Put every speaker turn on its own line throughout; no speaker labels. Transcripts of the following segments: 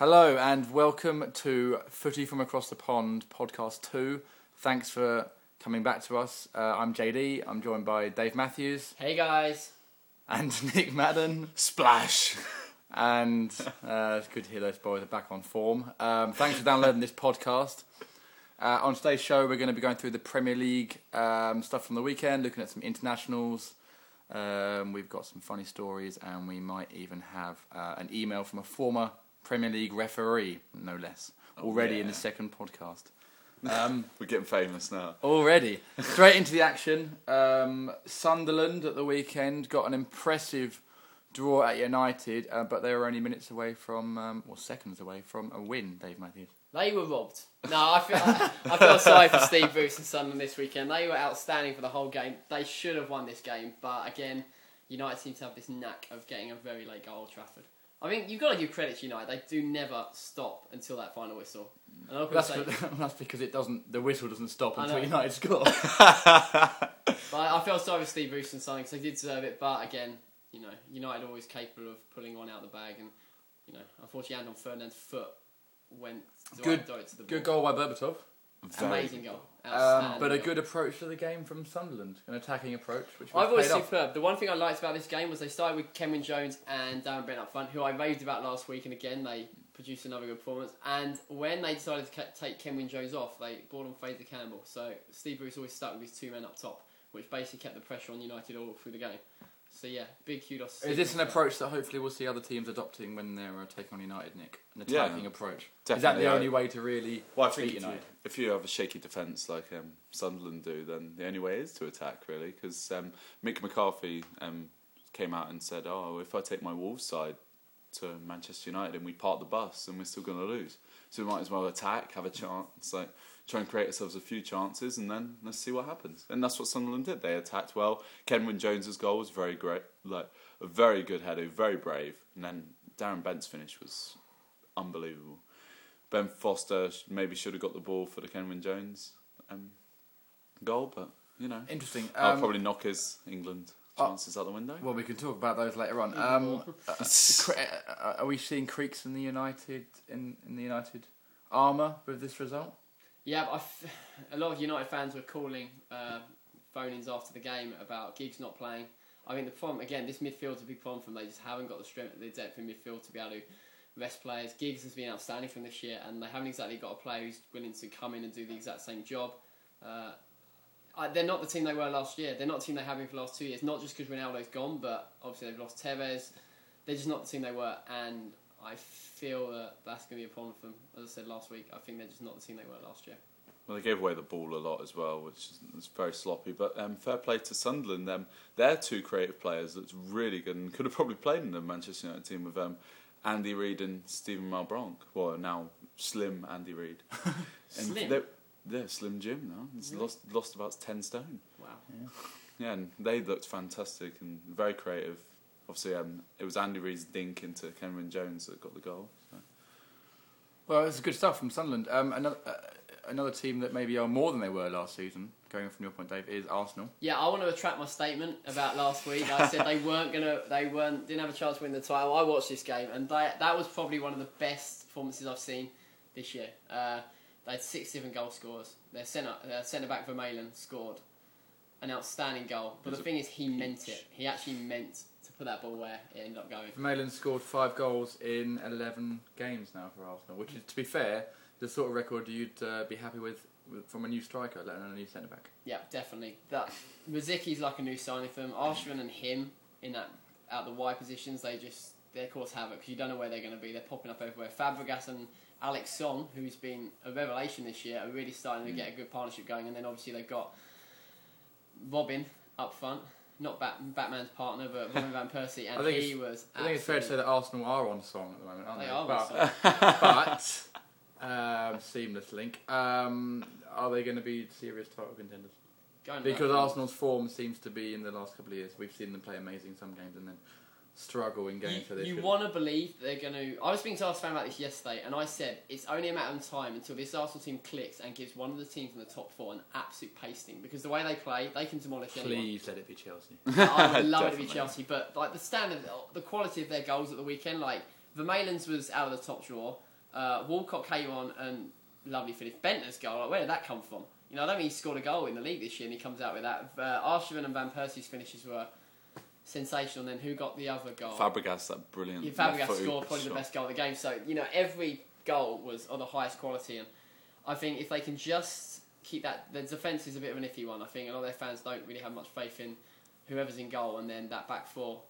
Hello and welcome to Footy from Across the Pond podcast two. Thanks for coming back to us. Uh, I'm JD. I'm joined by Dave Matthews
Hey guys.
and Nick Madden.
Splash.
And uh, it's good to hear those boys are back on form. Um, thanks for downloading this podcast. Uh, on today's show, we're going to be going through the Premier League um, stuff from the weekend, looking at some internationals. Um, we've got some funny stories, and we might even have uh, an email from a former Premier League referee, no less, already in
yeah.
the second podcast. Um,
We're getting famous now.
Already. Straight into the action. Um, Sunderland at the weekend got an impressive draw at United, uh, but they were only minutes away from, um, or seconds away from a win, Dave Matthews.
They were robbed. No, I feel I, feel sorry for Steve Bruce and Sunderland this weekend. They were outstanding for the whole game. They should have won this game, but again, United seem to have this knack of getting a very late goal at Trafford. I mean, you've got to give credit to United. They do never stop until that final whistle. And a lot of
That's,
say,
that's because it doesn't. The whistle doesn't stop
I
until
know.
United score.
but I feel sorry for Steve Bruce and Sunderland because they did deserve it. But again, you know, United always capable of pulling one out of the bag, and you know, unfortunately, Anton Ferdinand's foot went
Good-
to the
good
ball.
goal by Berbatov,
Amazing goal.
Um, but a good approach to the game from Sunderland, an attacking approach, which
I
was
thought it was superb. The one thing I liked about this game was they started with Kenwyne Jones and Darren Bent up front, who I raved about last week, and again they produced another good performance. And when they decided to ca- take Kenwyne Jones off, they brought on Fraser Campbell. So Steve Bruce always stuck with his two men up top, which basically kept the pressure on United all through the game. So yeah, big kudos. to
Is this an
Steve
approach that hopefully we'll see other teams adopting when they're uh, taking on United, Nick? An
Yeah.
attacking approach. Is that
Definitely,
the
I-
only way to really
Well, I
beat
think if you,
United?
if you have a shaky defence like um, Sunderland do, then the only way is to attack, really. Because um, Mick McCarthy um, came out and said, "Oh, if I take my Wolves side to Manchester United and we park the bus, then we're still going to lose. So we might as well attack, have a chance, like try and create ourselves a few chances, and then let's see what happens." And that's what Sunderland did. They attacked well. Kenwyne Jones's goal was very great, like a very good header, very brave, and then Darren Bent's finish was unbelievable. Ben Foster maybe should have got the ball for the Kenwyne Jones um, goal, but you know,
Interesting.
I'll
Um,
probably knock his England
oh,
chances out the window.
Well, we can talk about those later on. Um, uh, uh, are we seeing creaks in the United in, in the United armour with this result?
Yeah, but f- a lot of United fans were calling uh, phone-ins after the game about Giggs not playing. I mean, the problem again, this midfield's a big problem for them. They just haven't got the strength, the depth in midfield to be able to rest players. Giggs has been outstanding from this year, and they haven't exactly got a player who's willing to come in and do the exact same job. Uh, I, they're not the team they were last year. They're not the team they have been for the last two years. Not just because Ronaldo's gone, but obviously they've lost Tevez. They're just not the team they were, and I feel that that's going to be a problem for them. As I said last week, I think they're just not the team they were last year.
Well, they gave away the ball a lot as well, which is, very sloppy. But um, fair play to Sunderland. Um, they're two creative players that's really good and could have probably played in the Manchester United team with um, Andy Reid and Stephen Malbranque. Well, now slim Andy Reid.
Slim?
They're, they're slim Jim now. He's
Really?
lost lost about ten stone.
Wow.
Yeah, and they looked fantastic and very creative. Obviously, um, it was Andy Reid's dink into Cameron Jones that got the goal. So.
Well, it's good stuff from Sunderland. Um, another uh, another team that maybe are more than they were last season. Going from your point, Dave, is Arsenal.
Yeah, I want to retract my statement about last week. I said they weren't gonna, they weren't, didn't have a chance to win the title. I watched this game, and they, that was probably one of the best performances I've seen this year. Uh, they had six different goal scorers. Their centre, their centre back Vermaelen scored an outstanding goal. But
It
the thing is, he meant it. He actually meant put that ball where it ended up going.
Vermaelen scored five goals in eleven games now for Arsenal, which is, to be fair, the sort of record you'd uh, be happy with, with from a new striker, let alone a new centre back.
Yeah, definitely. That Rosicky's like a new signing for them. Arshavin and him in that out the wide positions, they just they cause havoc because you don't know where they're going to be. They're popping up everywhere. Fabregas and Alex Song, who's been a revelation this year, are really starting to get a good partnership going. And then obviously they've got Robin up front, not Bat- Batman's partner, but Robin van Persie, and
I think
he
it's-
was.
I think it's fair to say that Arsenal are on song at the moment, aren't they?
They are on
but, but um, seamless link. Um, are they going to be serious title contenders? Because Arsenal's form seems to be in the last couple of years. We've seen them play amazing some games and then struggle in games. where they
You, you want to believe they're going to. I was speaking to Arsenal fan about this yesterday, and I said it's only a matter of time until this Arsenal team clicks and gives one of the teams in the top four an absolute pasting. Because the way they play, they can demolish anyone.
Please let it be Chelsea.
I would love it to be Chelsea, but like the standard, the quality of their goals at the weekend, like Vermaelen's was out of the top drawer. Uh, Walcott came on and lovely finish. Bendtner's goal, like, where did that come from? You know, I don't think he scored a goal in the league this year, and he comes out with that. Uh, Arshavin and Van Persie's finishes were sensational. And then who got the other goal?
Fabregas, that brilliant.
Yeah, Fabregas scored probably the best goal of the game. So you know every goal was of the highest quality, and I think if they can just keep that, the defence is a bit of an iffy one. I think a lot of their fans don't really have much faith in whoever's in goal, and then that back four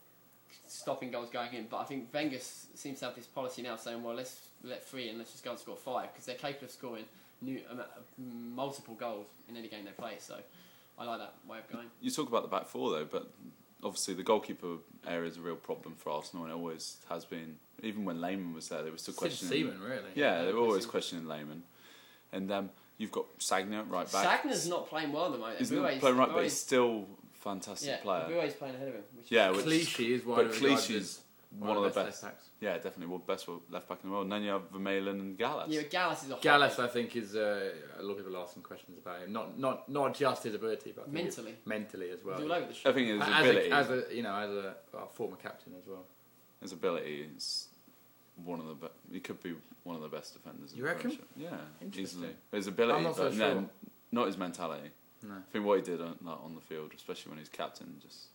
stopping goals going in. But I think Wenger seems to have this policy now saying, well, let's let three and let's just go and score five because they're capable of scoring new um, uh, multiple goals in any game they play. So I like that way of going.
You talk about the back four though, but obviously the goalkeeper area is a real problem for Arsenal, and it always has been. Even when Lehmann was there, they were still
Since
questioning.
Seaman, really.
Yeah, they were always questioning Lehmann, and um, you've got Sagna right back.
Sagna's not playing well at the moment.
He's not playing right, but he's still a fantastic
yeah,
player.
Eboue's playing ahead of him. Which is
Yeah, which,
Clichy is one
but Clichy's one, of the best.
left backs.
Yeah, definitely one best left back in the world. And then you have Vermaelen and Gallas.
Yeah, Gallas is a hot
Gallas,
one.
I think, is uh, a lot of people asking questions about him. Not not not just his ability, but
Mentally.
mentally as well.
He's all over the
I think his
as,
ability,
a, as a you know as a well, former captain as well.
his ability is one of the best. He could be one of the best defenders. in
You
the
reckon?
Premiership. Yeah, easily. His ability,
I'm not so
but
sure.
then not his mentality.
No.
I think what he did on, like, on the field, especially when he's captain, just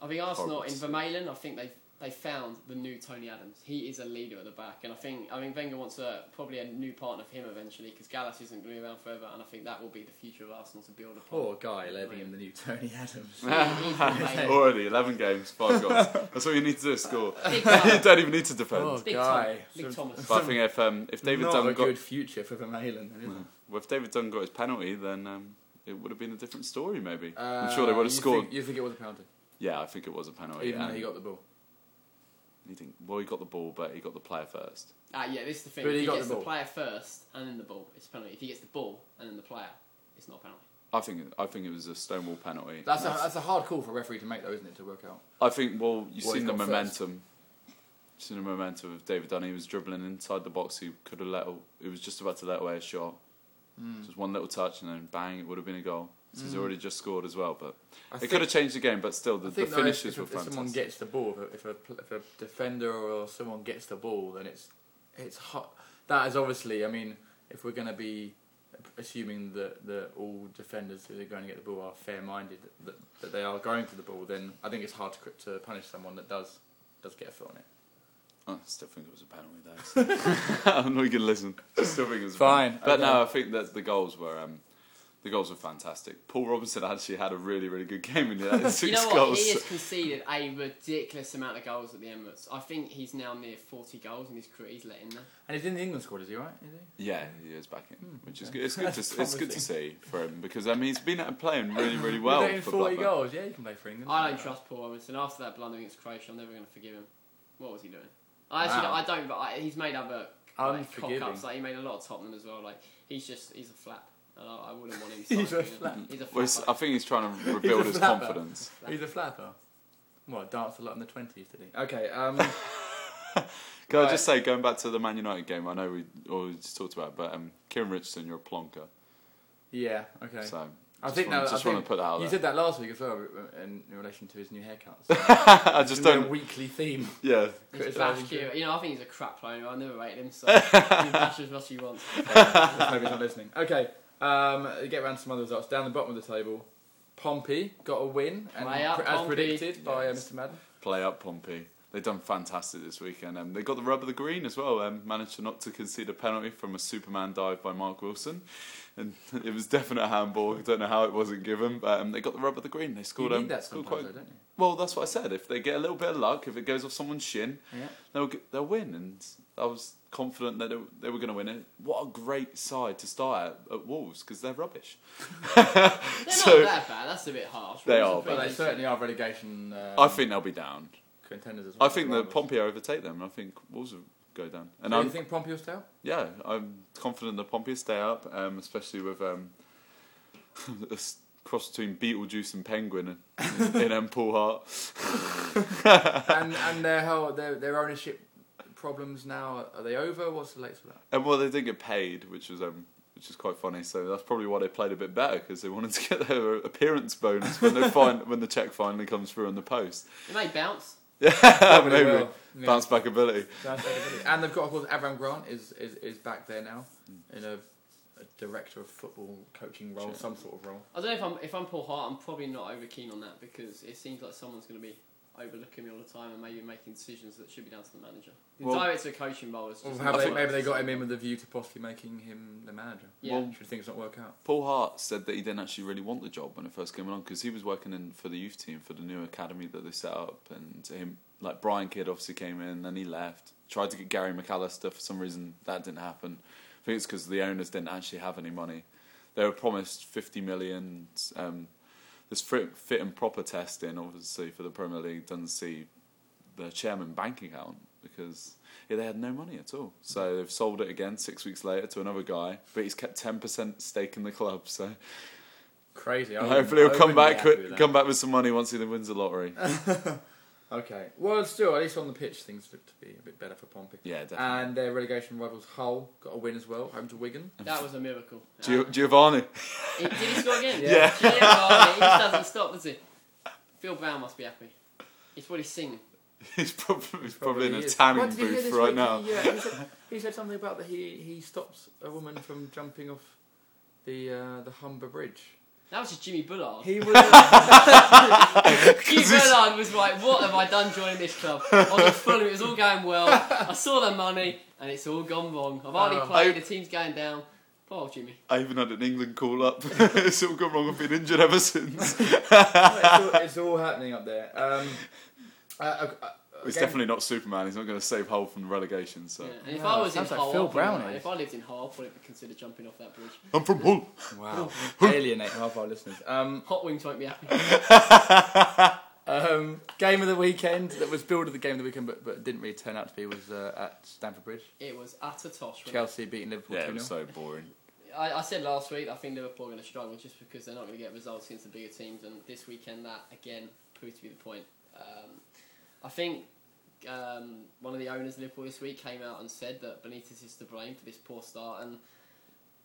I think Arsenal
Horrible
in
to see.
Vermaelen, I think they they found the new Tony Adams. He is a leader at the back, and I think I mean Wenger wants a probably a new partner for him eventually because Gallas isn't going to be around forever, and I think that will be the future of Arsenal to build upon.
Poor guy, letting him the new Tony Adams.
Already eleven games, five goals. That's all you need to do is score. You don't even need to defend.
Oh,
Big
guy.
Tom. Big
Some-
Thomas.
But I think if um, if David
not
Dunn
a
got
good future for Vermaelen. is it?
well, if David Dunn got his penalty, then um, it would have been a different story. Maybe
Uh,
I'm sure they would have
you
scored.
Think, you think it was a penalty,
Yeah, I think it was a penalty.
even though he got the ball.
He didn't- well, he got the ball, but he got the player first.
Ah, yeah, this is the thing.
But
if
he
he
got
gets
the
the,
ball.
player first and then the ball, it's a penalty. If he gets the ball and then the player, it's not a penalty.
I think I think it was a stonewall penalty.
That's a, that's a hard call for a referee to make, though, isn't it, to work out?
I think. Well, you've
What,
seen the
gone first?
momentum. You've seen the momentum of David Dunn. He was dribbling inside the box. He could have let. He was just about to let away a shot.
Mm.
Just one little touch and then bang, it would have been a goal. So he's already just scored as well, but
I
it could have changed the game. But still, the, the finishes
if,
were
if, if someone gets the ball, if a, if a, if a defender or someone gets the ball, then it's it's hot. That is obviously, I mean, if we're going to be assuming that, that all defenders who are going to get the ball are fair-minded, that, that they are going for the ball, then I think it's hard to, to punish someone that does does get a foot on it.
I still think it was a penalty though. so- I'm not going to listen. I still think it was a
Fine,
penalty. But no. I think that the goals were um, the goals were fantastic. Paul Robinson actually had a really really good game in the had six
you know what?
goals.
He has conceded a ridiculous amount of goals at the Emirates. I think he's now near 40 goals in his career. He's letting them.
And he's in the England squad, is he right? Is he?
Yeah, he is back in, hmm, which is good. It's good to it's good to see for him because I mean he's been playing really really well
He's
for
40
Blackburn.
goals, yeah, you can play for England.
I don't trust Paul Robinson. After that blunder against Croatia, I'm never going to forgive him. What was he doing? I actually
Wow.
I don't, but I, he's made other like, cock ups. Like he made a lot of Tottenham as well. Like he's just he's a flap. And I, I wouldn't want him.
He's a flap.
He's a
Well, it's-
flapper.
I think he's trying to rebuild his
flapper.
confidence.
He's a flapper. Well, danced a lot in the 20s, did he? Okay, um...
Can I
Right.
just say, going back to the Man United game, I know we always talked about, it, but um, Kieran Richardson, you're a plonker.
yeah, okay.
So
I
just
think
wanna-
now,
just
I
want
think
to put that out
You
there.
said that last week as well in, in relation to his new haircuts.
I just
It's a
don't.
weekly theme.
Yeah,
He's
criticising
bash Kieran. You know, I think he's a crap player. I never rated him, so he bashes as much as he wants.
Maybe he's not listening. Okay, um, get around to some other results. Down the bottom of the table, Pompey got a win, and
Play up,
as
Pompey.
predicted by uh, Mr. Madden.
play up Pompey. They've done fantastic this weekend. Um, they got the rub of the green as well. Um, managed to not to concede a penalty from a Superman dive by Mark Wilson, and it was definite handball. I don't know how it wasn't given, but um, they got the rub of the green. They scored.
You
scored.
need
um,
that
scored
sometimes,
quite.
though, don't you?
Well, that's what I said. If they get a little bit of luck, if it goes off someone's shin,
Yeah.
they'll get, they'll win. And I was confident that they, they were going to win it. What a great side to start at, at Wolves because they're rubbish.
They're
So-
not that bad. That's a bit harsh.
They are,
are
But they certainly are relegation um,
I think they'll be down.
contenders as well.
I think that
rivals.
Pompey overtake them. I think Wolves will go down. And
Do
I'm
you think Pompey will stay up?
Yeah, I'm confident that Pompey will stay up, um, especially with um, a s- cross between Beetlejuice and Penguin in, in um, Paul Hart.
and and their whole their, their ownership problems now are they over? What's the latest with that?
And well, they did get paid, which was um, which is quite funny. So that's probably why they played a bit better because they wanted to get their appearance bonus when they fin- when the check finally comes through on the post.
It may bounce.
Yeah, maybe
will. Yeah.
bounce back ability.
That's ability. and they've got, of course, Avram Grant is, is, is back there now in a, a director of football coaching role,
Sure.
some sort of role.
I don't know if I'm if I'm Paul Hart, I'm probably not over keen on that because it seems like someone's going to be overlooking me all the time and maybe making decisions that should be down to the manager. The
Well-
director of coaching role is just
have
I
they,
think-
maybe they got him in with a view to possibly making him the manager.
Yeah.
Well,
Should things not work out?
Paul Hart said that he didn't actually really want the job when it first came along because he was working in for the youth team for the new academy that they set up, and him like Brian Kidd obviously came in, then he left. Tried to get Gary McAllister for some reason that didn't happen. I think it's because the owners didn't actually have any money. They were promised fifty million. Um, this fit, and proper testing, obviously for the Premier League, doesn't see the chairman bank account because yeah, they had no money at all. So they've sold it again six weeks later to another guy, but he's kept ten percent stake in the club. So
Crazy. I
hopefully he'll come back
happy
with,
with
come back with some money once he wins the lottery.
Okay. Well, still, at least on the pitch, things look to be a bit better for Pompey.
yeah, definitely.
And their relegation rivals Hull got a win as well, home to Wigan.
that was a miracle.
Gio-
Um,
Geovanni,
he, did he score again?
Yeah.
Geovanni, he just doesn't stop, does he? Phil Brown must be happy. It's what he's singing.
he's probably, he's probably in a
is.
tanning
What did you hear
booth
this
right
week?
now.
He, yeah, he, said, he said something about that he, he stops a woman from jumping off the uh, the Humber Bridge.
That was just Jimmy Bullard.
He was.
Jimmy Bullard was like, what have I done joining this club? I was just full it, it was all going well. I saw the money and it's all gone wrong. I've hardly
Oh.
played, the team's going down. Poor old Jimmy.
I even had an England call up. it's all gone wrong. I've been injured ever since.
it's, all, it's all happening up there. Um, uh, uh,
It's
again-
definitely not Superman. He's not going to save Hull from relegation. So
Yeah. If
Yeah,
I was in
sounds like
Hull,
Phil
I'd probably-
Brown
if I lived in Hull, I'd probably consider jumping off that bridge.
I'm from Hull.
Wow. Alienate half our listeners. Um,
Hot wings won't be happy.
um, game of the weekend that was billed as the game of the weekend, but, but didn't really turn out to be was uh, at Stamford Bridge.
It was utter tosh. wasn't it?
Chelsea beating Liverpool
Yeah,
2
it was so boring.
I, I said last week I think Liverpool are going to struggle just because they're not going to get results against the bigger teams, and this weekend that again proved to be the point. Um, I think um, one of the owners of Liverpool this week came out and said that Benitez is to blame for this poor start, and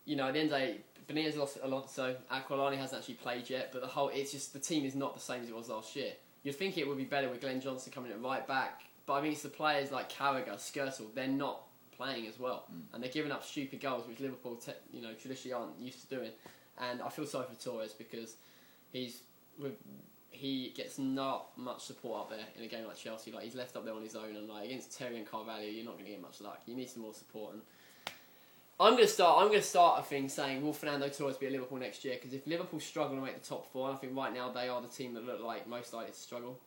you know at the end of the day, Benitez lost a lot, so Aquilani hasn't actually played yet, but the whole it's just the team is not the same as it was last year. You'd think it would be better with Glenn Johnson coming at right back, but I mean it's the players like Carragher, Skrtel, they're not playing as well, and they're giving up stupid goals, which Liverpool, te- you know, traditionally aren't used to doing. And I feel sorry for Torres because he's with he gets not much support up there in a game like Chelsea. Like he's left up there on his own, and like against Terry and Carvalho, you're not going to get much luck. You need some more support. And I'm going to start. I'm going to start a thing saying will Fernando Torres be at Liverpool next year? Because if Liverpool struggle to make the top four, and I think right now they are the team that look like most likely to struggle.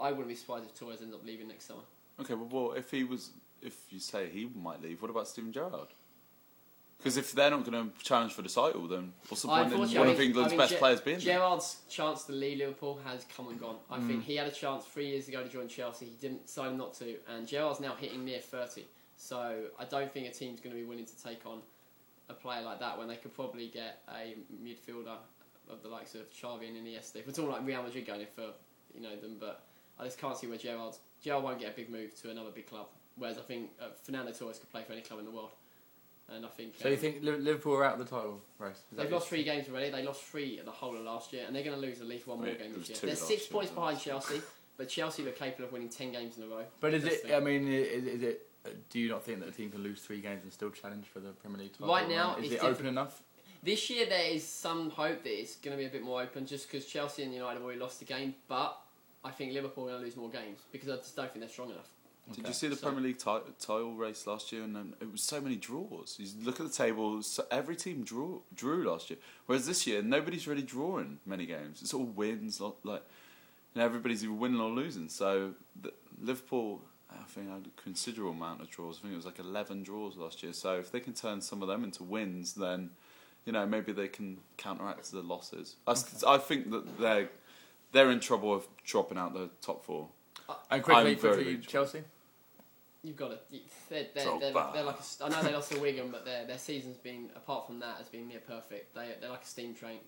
I wouldn't be surprised if Torres ends up leaving next summer.
Okay, but well, if he was, if you say he might leave, what about Steven Gerrard? Because if they're not going to challenge for the title, then what's the point in one of England's
I mean,
best
Ge-
players being there?
Gerrard's chance to leave Liverpool has come and gone. I think he had a chance three years ago to join Chelsea. He didn't decide not to, and Gerrard's now hitting near thirty. So I don't think a team's going to be willing to take on a player like that when they could probably get a midfielder of the likes of Xavi and Iniesta. If we're talking like Real Madrid going in for you know them, but I just can't see where Gerrard's Gerrard won't get a big move to another big club. Whereas I think uh, Fernando Torres could play for any club in the world, and I think.
So you
um,
think Li- Liverpool are out of the title race? Is
They've
it?
lost three games already. They lost three at the whole of last year, and they're going to lose at least one more
Wait,
game this year. They're six
year,
points
wasn't
behind Chelsea, but Chelsea were capable of winning ten games in a row.
But is
That's
it?
the-
I mean, is, is it? uh, Do you not think that a team can lose three games and still challenge for the Premier League title?
Right now,
is
it's
it
different.
open enough?
This year there is some hope that it's going to be a bit more open, just because Chelsea and United have already lost the game. But I think Liverpool are going to lose more games because I just don't think they're strong enough.
Did
Okay.
you see the
So-
Premier League ti- title race last year? And um, it was so many draws. You look at the table. So every team drew drew last year, whereas this year nobody's really drawing many games. It's all wins. Like you know, everybody's either winning or losing. So the, Liverpool, I think, had a considerable amount of draws. I think it was like eleven draws last year. So if they can turn some of them into wins, then you know maybe they can counteract the losses. I think that they're they're in trouble of dropping out the top four.
And quickly,
I'm
quickly,
rich.
Chelsea.
You've got to. They're, they're, they're,
bad.
they're like a, st- I know they lost to Wigan, but their their season's been apart from that has been near perfect. They they're like a steam train.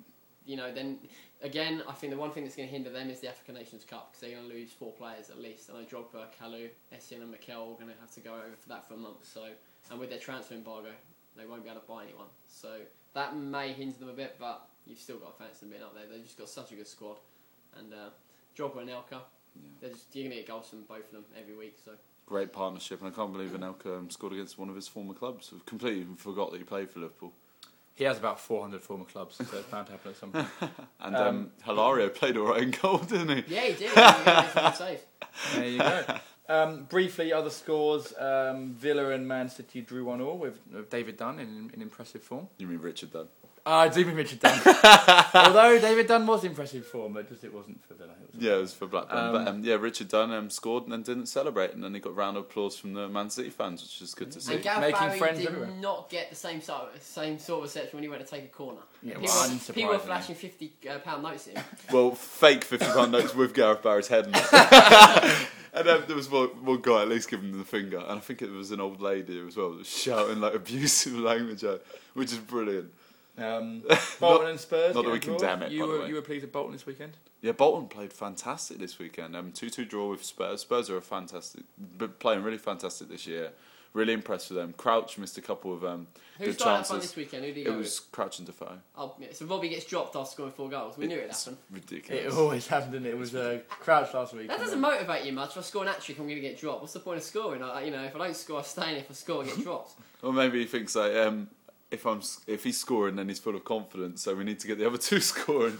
You know, then again, I think the one thing that's going to hinder them is the African Nations Cup because they're going to lose four players at least. And I know Drogba, Kalou, Essien, and Mikel are going to have to go over for that for a month. So, and with their transfer embargo, they won't be able to buy anyone. So that may hinder them a bit, but you've still got to fancy them being up there. They've just got such a good squad, and uh, Drogba and Elka,
Yeah.
They're just you're gonna get goals from both of them every week. So
Great partnership, and I can't believe Anelka um, scored against one of his former clubs. I've completely forgot that he played for Liverpool.
He has about 400 former clubs, so it's bound to happen at some point.
And um, Hilario played all right in goal, didn't he?
yeah, he did. He made some.
There you go. Um, briefly, other scores: um, Villa and Man City drew one all with, with David Dunn in, in impressive form.
You mean Richard Dunn?
Ah, I do mean Richard Dunn. Although David Dunn was impressive form, but just it wasn't for Villa. It was
Yeah, it was for Blackburn.
Um,
but um, yeah, Richard Dunn um, scored and then didn't celebrate, and then he got a round of applause from the Man City fans, which is good to see.
And Gareth
Making
Barry
friends
did
everywhere.
not get the same sort of, same sort of reception when he went to take a corner.
Yeah,
people,
well,
were- people were flashing fifty uh, pound notes at him.
Well, fake fifty pound notes with Gareth Barry's head. on it. and um, there was one, one guy at least giving him the finger, and I think it was an old lady as well, that was shouting like abusive language, at, which is brilliant.
Um, Bolton and Spurs.
not that we
draw.
condemn it,
You
by the
were
way.
you were pleased with Bolton this weekend.
Yeah, Bolton played fantastic this weekend. Um, two-two draw with Spurs. Spurs are a fantastic, playing really fantastic this year. Really impressed with them. Crouch missed a couple of um,
Who
good
started up front
chances.
this weekend? Who did he
It
go
was Crouch and Defoe.
Oh, yeah, so Robbie gets dropped after scoring four goals. We knew it'd
It's
happen.
Ridiculous.
It always happened, didn't it? It was uh, Crouch last week.
That doesn't motivate you much. If I score an hat trick, I'm going to get dropped. What's the point of scoring? I, you know, if I don't score, I stay, and if I score, I get dropped.
Or maybe he thinks like, um, if I'm if he's scoring, then he's full of confidence. So we need to get the other two scoring.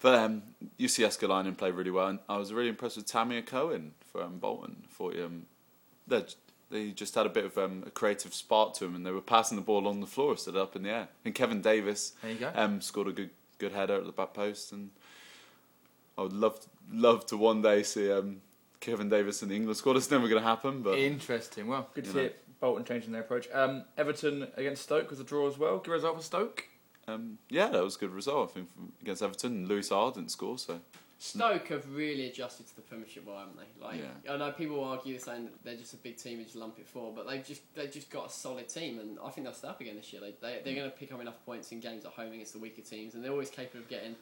but um, Jussi Jaaskelainen played really well, and I was really impressed with Tamir Cohen for um, Bolton. Thought um, they they just had a bit of um, a creative spark to them, and they were passing the ball along the floor instead of up in the air. And Kevin Davies
There you go.
um, scored a good good header at the back post, and I would love love to one day see um, Kevin Davies in the England squad. It's never going to happen, but
Interesting. Well, good to see
know.
it. Bolton changing their approach. Um, Everton against Stoke was a draw as well. Good result for Stoke.
Um, yeah, that was a good result. I think from, against Everton, Lewis R didn't score, so
Stoke have really adjusted to the Premiership, well, haven't they? Like,
Yeah.
I know people will argue saying that they're just a big team and just lump it for, but they've just they've just got a solid team, and I think they'll stay up again this year. They, they they're going to pick up enough points in games at home against the weaker teams, and they're always capable of getting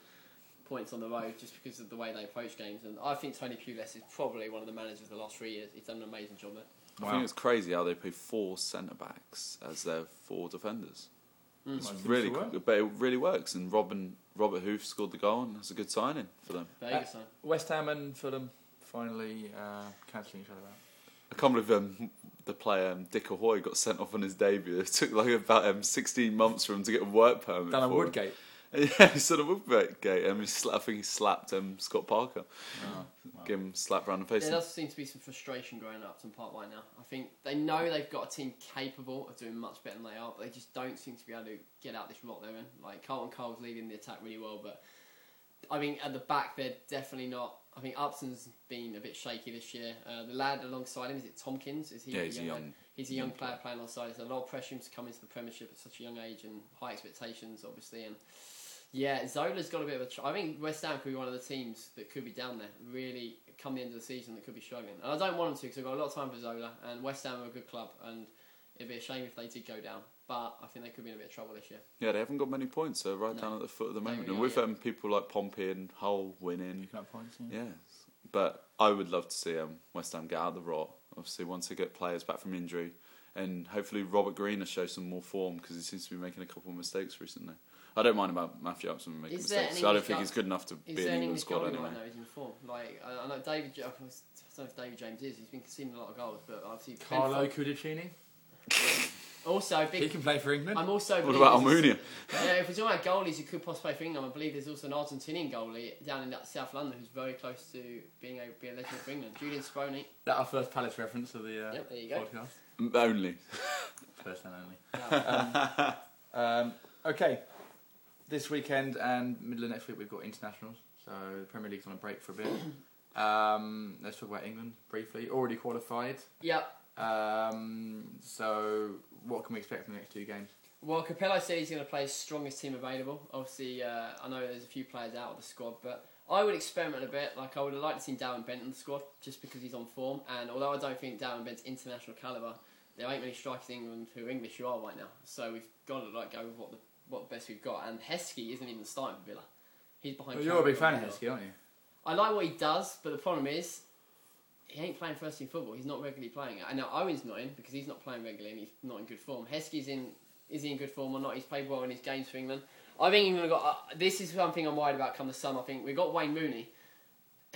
points on the road just because of the way they approach games. And I think Tony Pulis is probably one of the managers of the last three years. He's done an amazing job there.
I think it's crazy how they play four centre backs as their four defenders.
Mm.
It's really,
seems to work.
but it really works. And Robin Robert Huth scored the goal, and that's a good signing for them.
There you
Uh,
go.
West Ham and Fulham finally uh, cancelling each other out.
I can't believe um, the player um, Dick Ahoy got sent off on his debut. It took like about um, 16 months for him to get a work permit.
Done a
for it.
Woodgate.
Yeah, he's done a Woodgate. Um, he sla- I think he slapped um, Scott Parker.
Oh, wow.
Gave him a slap round the face.
There does seem to be some frustration growing up Upton Park right now. I think they know they've got a team capable of doing much better than they are, but they just don't seem to be able to get out this rot they're in. Like Carlton Cole's leading the attack really well, but I mean at the back they're definitely not. I think Upson's been a bit shaky this year. Uh, the lad alongside him is it Tompkins? Is he?
yeah, he's a
young
young.
He's a young player playing alongside. There's a lot of pressure him to come into the Premiership at such a young age and high expectations, obviously. And yeah, Zola's got a bit of a. Tr- I think West Ham could be one of the teams that could be down there. Really, come the end of the season, that could be struggling. And I don't want them to because I've got a lot of time for Zola and West Ham are a good club, and it'd be a shame if they did go down. But I think they could be in a bit of trouble this year.
Yeah, they haven't got many points. They're right
No.
down at the foot of the moment.
really
and
are,
with
yeah.
um, people like Pompey and Hull winning,
Picking up points. Yeah.
Yes, but I would love to see um, West Ham get out of the rot. Obviously, once they get players back from injury, and hopefully Robert Green will show some more form because he seems to be making a couple of mistakes recently. I don't mind about Matthew Upson making
Is
mistakes.
an
I don't think he's good enough to
Is
be
there
an
an
England
English
squad
goalie
anyway.
right now who's in form? Like I, I know David. I don't know if David James is. He's been conceding a lot of goals, but obviously Ben
Carlo
Fo-
Cudicini.
Also,
He can play for England.
I'm also.
What about Almunia?
Yeah, if we're talking about goalies who could possibly play for England, I believe there's also an Argentinian goalie down in South London who's very close to being a, be a legend for England. Julian Speroni.
That our first Palace reference of the uh,
Yep, there you go.
podcast.
Only.
First and only.
Yeah.
Um, okay. This weekend and middle of next week we've got internationals, so the Premier League's on a break for a bit. Um, let's talk about England briefly. Already qualified.
yep.
Um, so what can we expect from the next two games?
Well, Capello said he's going to play his strongest team available. Obviously, uh, I know there's a few players out of the squad, but I would experiment a bit. Like I would have liked to see Darren Bent in the squad just because he's on form. And although I don't think Darren Bent's international caliber, there ain't many strikers in England who are English who are right now. So we've got to like go with what the what best we've got. And Heskey isn't even starting for Villa. He's behind.
Well, you're a big fan of Heskey, aren't you?
I like what he does, but the problem is he ain't playing first team football. He's not regularly playing it. I know Owen's not in because he's not playing regularly and he's not in good form. Heskey's in. Is he in good form or not? He's played well in his games for England. I think England got. Uh, this is something I'm worried about come the summer. I think we've got Wayne Rooney.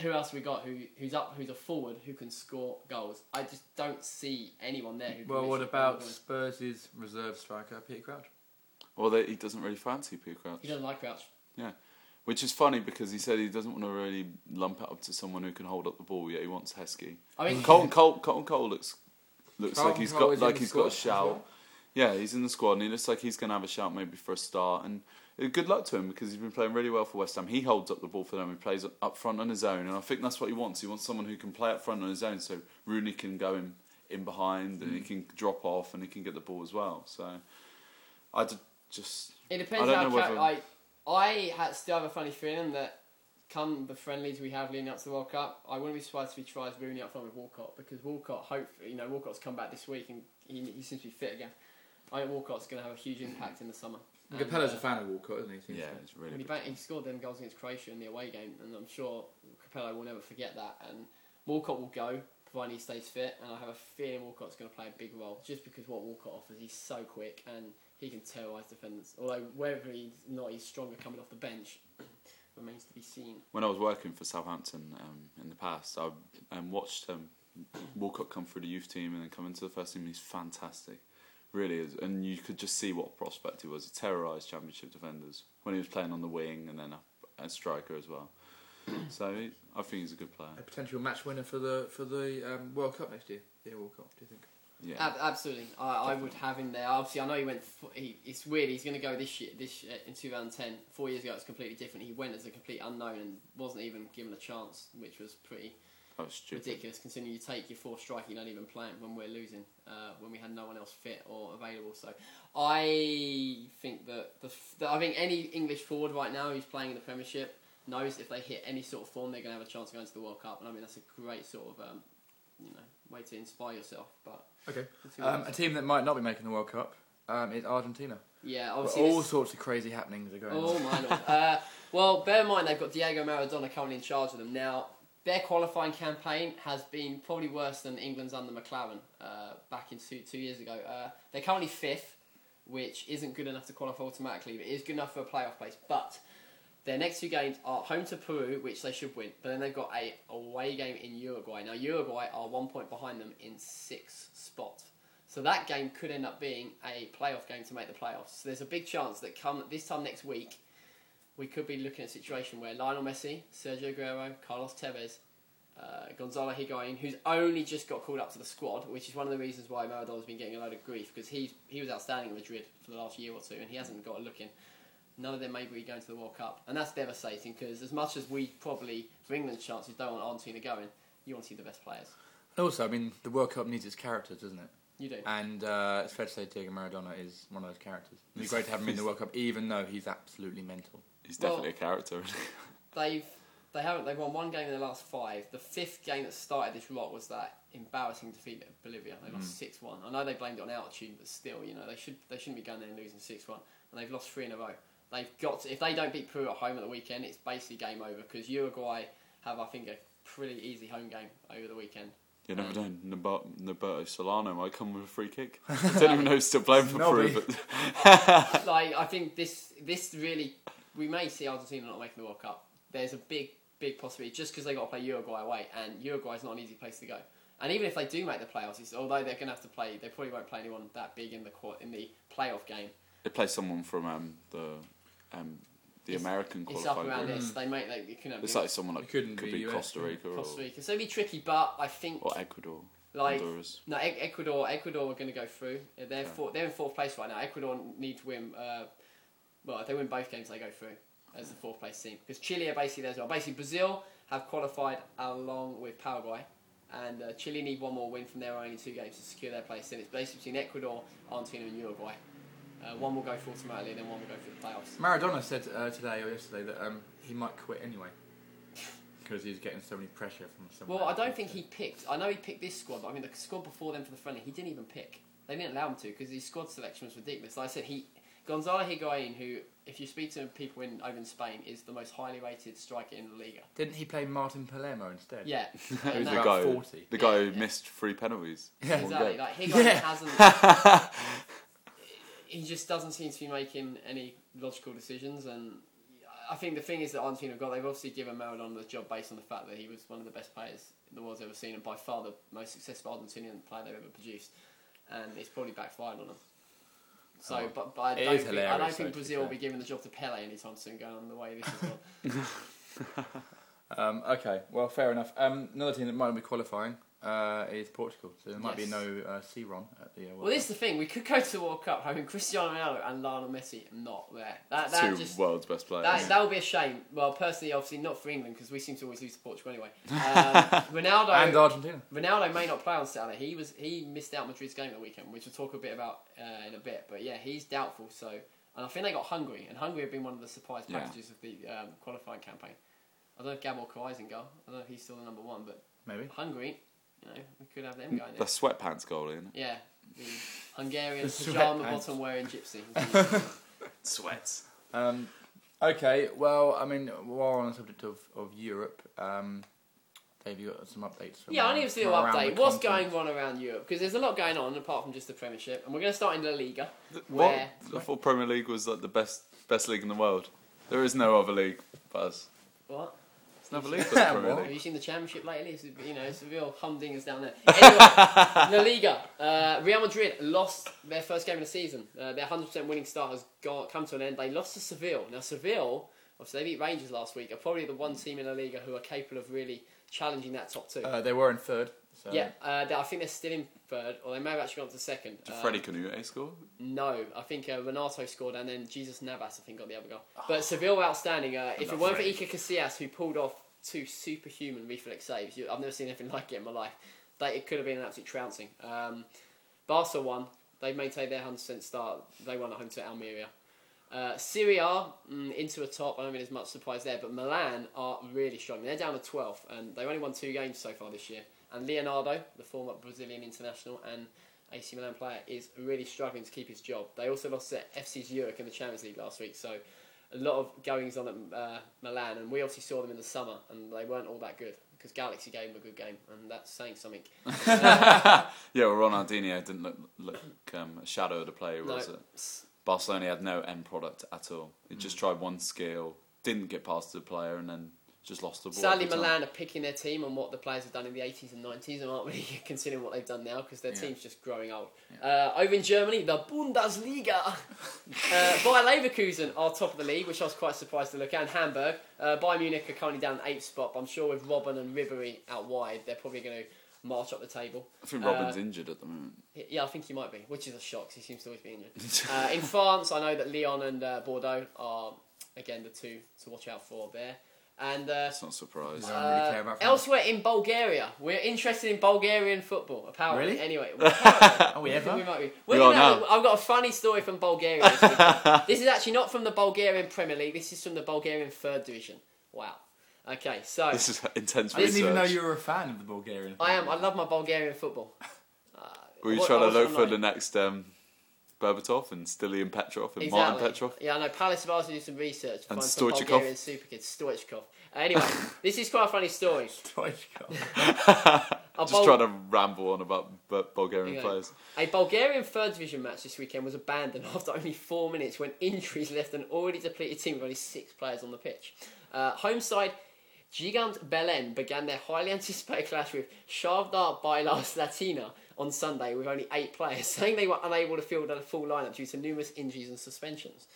who else we got? Who who's up? Who's a forward who can score goals? I just don't see anyone there. Who can
Well, what about Spurs' reserve striker, Peter Crouch?
Well, they, he doesn't really fancy Peter Crouch.
He doesn't like Crouch.
Yeah, which is funny because he said he doesn't want to really lump it up to someone who can hold up the ball. Yet he wants Heskey.
I mean,
Carlton Cole, Carlton Cole looks looks like
Carlton
he's
Cole
got like he's got a shout.
well?
Yeah, he's in the squad and he looks like he's going to have a shout maybe for a start. And uh, good luck to him because he's been playing really well for West Ham. He holds up the ball for them. He plays up front on his own, and I think that's what he wants. He wants someone who can play up front on his own, so Rooney can go in in behind and he
Mm.
can drop off and he can get the ball as well. So I just
it
I
depends
don't
how.
know
Crouch,
whether-
I I ha still have a funny feeling that come the friendlies we have leading up to the World Cup, I wouldn't be surprised if he tries Rooney up front with Walcott because Walcott, hopefully, you know, Walcott's come back this week and he, he seems to be fit again. I think Walcott's going to have a huge impact in the summer. And,
Capello's
uh,
a fan of Walcott, isn't he? Seems
yeah,
to.
it's really
he,
good.
he scored them goals against Croatia in the away game, and I'm sure Capello will never forget that. And Walcott will go, provided he stays fit, and I have a feeling Walcott's going to play a big role, just because what Walcott offers, he's so quick and he can terrorise defenders. Although whether he's not, he's stronger coming off the bench remains to be seen.
When I was working for Southampton um, in the past, I um, watched um, Walcott come through the youth team and then come into the first team. He's fantastic, really is, and you could just see what a prospect he was. He terrorised Championship defenders when he was playing on the wing and then a, a striker as well. So I think he's a good player.
A potential match winner for the for the um, World Cup next year. Yeah, World Cup. Do you think?
Yeah,
Ab- absolutely, I, I would have him there. Obviously, I know he went. he, it's weird. He's going to go this year. This year, in 2010, four years ago, it was completely different. He went as a complete unknown and wasn't even given a chance, which was pretty
was
ridiculous. Considering you take your fourth striker, you don't even play him when we're losing, uh, when we had no one else fit or available. So, I think that the that I think any English forward right now who's playing in the Premiership knows if they hit any sort of form, they're going to have a chance of going to the World Cup. And I mean, that's a great sort of um, you know way to inspire yourself. But
Okay.
let's see what
Um, a team that might not be making the World Cup um, is Argentina.
yeah, obviously.
all
this-
sorts of crazy happenings are going
Oh
on.
my lord. Uh, well, bear in mind they've got Diego Maradona currently in charge of them now. Their qualifying campaign has been probably worse than England's under McClaren uh, back in two, two years ago. Uh, they're currently fifth, which isn't good enough to qualify automatically, but it is good enough for a playoff place. But their next two games are home to Peru, which they should win, but then they've got a away game in Uruguay. Now Uruguay are one point behind them in sixth spot. So that game could end up being a playoff game to make the playoffs. So there's a big chance that come this time next week, we could be looking at a situation where Lionel Messi, Sergio Aguero, Carlos Tevez, uh, Gonzalo Higuain, who's only just got called up to the squad, which is one of the reasons why Maradona's been getting a load of grief because he's he was outstanding at Madrid for the last year or two and he hasn't got a look in. None of them may be going to the World Cup, and that's devastating because as much as we probably, for England's chances, don't want Argentina going, you want to see the best players.
And also, I mean, the World Cup needs its characters, doesn't it?
You do.
And uh, it's fair to say Diego Maradona is one of those characters. It'd be great to have him in the World Cup, even though he's absolutely mental.
He's
Well-
definitely a character.
they've they haven't they've won one game in the last five. The fifth game that started this rot was that embarrassing defeat at Bolivia. They lost six one. I know they blamed it on altitude, but still, you know, they should they shouldn't be going there and losing six one. And they've lost three in a row. They've got to, if they don't beat Peru at home at the weekend, it's basically game over because Uruguay have I think a pretty easy home game over the weekend.
You never
Um,
know. Nober- Roberto Solano might come with a free kick. I don't even know who's still playing for Peru,
Nobby.
but
like I think this this really we may see Argentina not making the World Cup. There's a big big possibility just because they got to play Uruguay away, and Uruguay's not an easy place to go. And even if they do make the playoffs, it's, although they're going to have to play, they probably won't play anyone that big in the quad, in the playoff game.
they play someone from um, the um, the
It's-
American
It's up around
group.
this. They make like it couldn't
It's
be
like someone like
It couldn't
could
be
be Costa. Rica or,
Costa Rica, so it'd be tricky. But I think
or Ecuador,
like
Honduras.
no E- Ecuador, Ecuador are going to go through. They're
Okay.
four, they're in fourth place right now. Ecuador need to win. Uh, well, if they win both games, they go through as the fourth place team because Chile are basically there as well. Basically, Brazil have qualified along with Paraguay, and uh, Chile need one more win from their only two games to secure their place. And it's basically between Ecuador, Argentina, and Uruguay. Uh, one will go through automatically, and then one will go through the playoffs.
Maradona said uh, today or yesterday that um, he might quit anyway because he's getting so many pressure from someone.
Well, I don't think he picked. I know he picked this squad, but I mean the squad before them for the friendly, he didn't even pick. They didn't allow him to because his squad selection was ridiculous. Like I said, he Gonzalo Higuain, who, if you speak to people in over in Spain, is the most highly rated striker in the Liga.
Didn't he play Martin Palermo instead?
Yeah,
Who's
And
the guy?
40.
The guy
Yeah,
who
yeah.
missed three penalties.
Yeah.
exactly. Like Higuain
Yeah.
hasn't. he just doesn't seem to be making any logical decisions, and I think the thing is that Argentina have got, they've obviously given Maradona the job based on the fact that he was one of the best players the world's ever seen and by far the most successful Argentinian player they've ever produced. And it's probably backfired on them. So,
Oh,
but, but I, don't think, I don't think Brazil will be giving the job to Pele anytime soon going on the way this has gone.
Um, okay, well, fair enough. Um, another team that might be qualifying uh, is Portugal, so there might
Yes.
be no uh, C-Ron at the uh, World
Well, this is the thing. We could go to the World Cup having Cristiano Ronaldo and Lionel Messi not there. That, that
Two
just
world's best players.
That, that would be a shame. Well, personally, obviously not for England because we seem to always lose to Portugal anyway. Um, Ronaldo,
and Argentina.
Ronaldo may not play on Saturday. He was he missed out Madrid's game at the weekend, which we'll talk a bit about uh, in a bit. But yeah, he's doubtful. So, and I think they got Hungary, and Hungary have been one of the surprise
Yeah.
packages of the um, qualifying campaign. I don't know if Gabor Kiraly's in goal. I don't know if he's still the number one, but
Maybe.
Hungary, you know, we could have them going
the
there.
sweatpants goalie, isn't it?
Yeah, the Hungarian pajama bottom wearing gypsy.
Sweats.
Um, okay, well, I mean, while on the subject of, of Europe, um, Dave, you got some updates from
Yeah, I
around-
need to do
from
an update. What's
continent.
going on around Europe? Because there's a lot going on apart from just the Premiership, and we're going to start in La Liga.
What?
Where?
I thought Premier League was like the best best league in the world. There is no other league but us.
What?
There's no other league but the Premier
What?
Have you seen the Championship lately? It's, you know, it's a real humdingers down there. Anyway, La Liga. Uh, Real Madrid lost their first game of the season. Uh, their 100% winning start has gone, come to an end. They lost to Seville. Now, Seville, obviously they beat Rangers last week, are probably the one team in La Liga who are capable of really challenging that top two.
Uh, they were in third. So.
yeah, uh, I think they're still in third, or they may have actually gone to second.
Did
Uh,
Freddie Kanoute score?
No, I think uh, Renato scored and then Jesus Navas, I think, got the other goal. But Seville were outstanding. Uh, if it weren't for. Iker Casillas, who pulled off two superhuman reflex saves, you, I've never seen anything like it in my life. That it could have been an absolute trouncing. Um, Barca won. They maintained their 100% start. They won at home to Almeria. Uh, Syria mm, into a top. I don't think there's much surprise there, but Milan are really struggling. They're down to 12th, and they've only won two games so far this year. And Leonardo, the former Brazilian international and AC Milan player, is really struggling to keep his job. They also lost to FC Zurich in the Champions League last week, so a lot of goings on at uh, Milan. And we obviously saw them in the summer, and they weren't all that good because Galaxy gave them a good game, and that's saying something.
Yeah, well, Ronaldinho didn't look, look um, a shadow of the player,
No,
was it? Barcelona had no end product at all. He
Mm.
just tried one skill, didn't get past the player, and then just lost the ball.
Sadly,
time.
Milan are picking their team on what the players have done in the 80s and 90s and aren't really considering what they've done now because their
Yeah.
team's just growing old. Uh, over in Germany, the Bundesliga. uh, Bayer Leverkusen are top of the league, which I was quite surprised to look at. And Hamburg. Uh, Bayern Munich are currently down eighth spot, but I'm sure with Robben and Ribery out wide, they're probably going to march up the table.
I think
Uh,
Robben's injured at the moment.
Yeah, I think he might be, which is a shock he seems to always be injured. uh, in France, I know that Lyon and uh, Bordeaux are, again, the two to watch out for there. And uh,
That's not surprised.
I don't really
uh,
care about France.
elsewhere in Bulgaria, we're interested in Bulgarian football. Apparently,
Really?
anyway. apparently,
Are we
I think
ever?
we might be.
We
Well,
are
you know,
now.
I've got a funny story from Bulgaria. This, this is actually not from the Bulgarian Premier League. This is from the Bulgarian Third Division. Wow. Okay, so
This is intense
I didn't even know you were a fan of the Bulgarian.
I am. I love my Bulgarian football. Uh,
Were you
I wa-
trying to look for
online.
the next um, Berbatov and Stilian Petrov and
Exactly.
Martin Petrov?
Yeah, I know. Palace have asked me to do some research to
And
find
Stoichkov.
Bulgarian super kids. Stoichkov. Anyway, this is quite a funny story. A
Just
Bul-
trying to ramble on about Bu- Bulgarian
Yeah.
players.
A Bulgarian third division match this weekend was abandoned after only four minutes when injuries left an already depleted team with only six players on the pitch. Uh, home side Gigant Belen began their highly anticipated clash with Shavdar Bailas Latina on Sunday with only eight players, saying they were unable to field a full lineup due to numerous injuries and suspensions.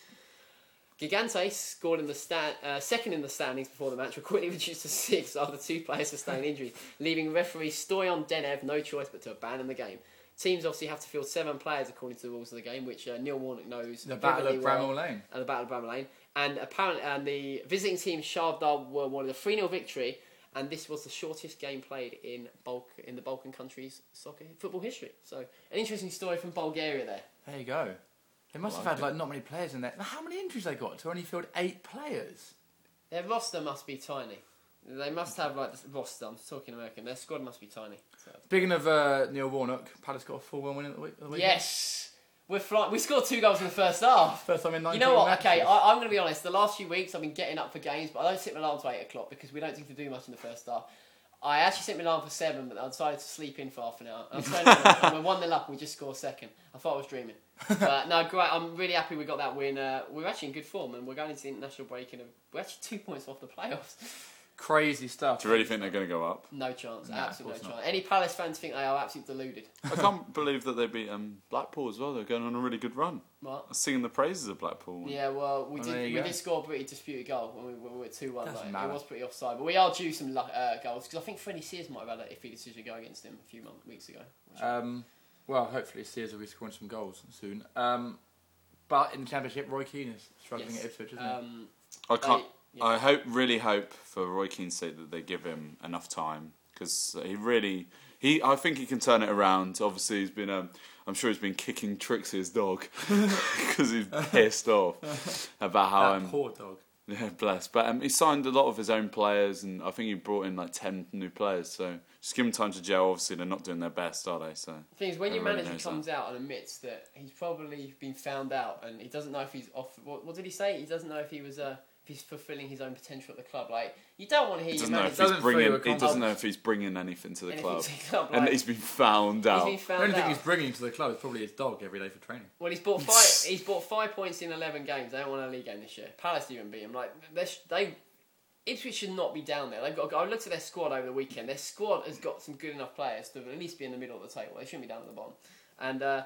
Gigante scored in the stand, uh, second in the standings before the match, were quickly reduced to six after two players sustained injuries, leaving referee Stoyan Denev no choice but to abandon the game. Teams obviously have to field seven players according to the rules of the game, which uh, Neil Warnock knows.
The Battle of
well
Bramall Lane.
at the Battle of Bramall Lane. And apparently, and the visiting team Shavdar were one of the 3 0 victory, and this was the shortest game played in Balk in the Balkan countries' soccer football history. So, an interesting story from Bulgaria there.
There you go. They must
I
have had like not many players in there. How many injuries they got to only field eight players?
Their roster must be tiny. They must have like the roster. I'm talking American. Their squad must be tiny. So.
Speaking of uh, Neil Warnock, Palace got a 4 1 win at the week. of the week.
Yes, we're flying. We scored two goals in the first half.
First time in 19
You know what?
matches.
Okay, I, I'm going to be honest. The last few weeks, I've been getting up for games, but I don't sit my alarm to eight o'clock because we don't seem to do much in the first half. I actually set Milan for seven, but I decided to sleep in for half an hour. I was turning on, and we're one 0 up. We just scored second. I thought I was dreaming, but no, great. I'm really happy we got that win. Uh, we're actually in good form, and we're going into the international break, and we're actually two points off the playoffs.
Crazy stuff.
Do you really think they're going to go up?
No chance,
No,
absolutely no
course
chance. Any Palace fans think they are absolutely deluded.
I can't believe that they beat um, Blackpool as well. They're going on a really good run.
What?
I was singing the praises of Blackpool.
Yeah, well, we
Oh,
did we
go.
did score a pretty disputed goal when we, when we were two one.
Doesn't
Like,
matter.
it was pretty offside, but we are due some uh, goals because I think Freddie Sears might have had an iffy decision go against him a few months, weeks ago.
Um, well, hopefully Sears will be scoring some goals soon. Um, but in the championship, Roy Keane is struggling
Yes.
at Ipswich, isn't
um,
I can't.
Yeah.
I hope, really hope for Roy Keane's sake that they give him enough time because he really, he. I think he can turn it around. Obviously, he's been. Um, I'm sure he's been kicking Trixie's dog because he's pissed off about how.
that
Um,
poor dog.
yeah, bless. But um, he signed a lot of his own players, and I think he brought in like ten new players. So just give him time to gel. Obviously, they're not doing their best, are they? So
The thing is, when your manager comes out and admits that he's probably been found out and he doesn't know if he's off. What, what did he say? He doesn't know if he was uh, he's fulfilling his own potential at the club. Like you don't want to hear
he
your
doesn't know if
manager
he's
Doesn't
bringing. He doesn't know if he's bringing anything to the
anything
club,
to the club.
and he's been found
he's
out.
been
The
found
only thing
out.
he's bringing to the club is probably his dog every day for training.
Well, he's bought five. he's bought five points in eleven games. They don't won a league game this year. Palace even beat him. Like they, sh- they, Ipswich should not be down there. They've got. I looked at their squad over the weekend. Their squad has got some good enough players to at least be in the middle of the table. They shouldn't be down at the bottom. And uh,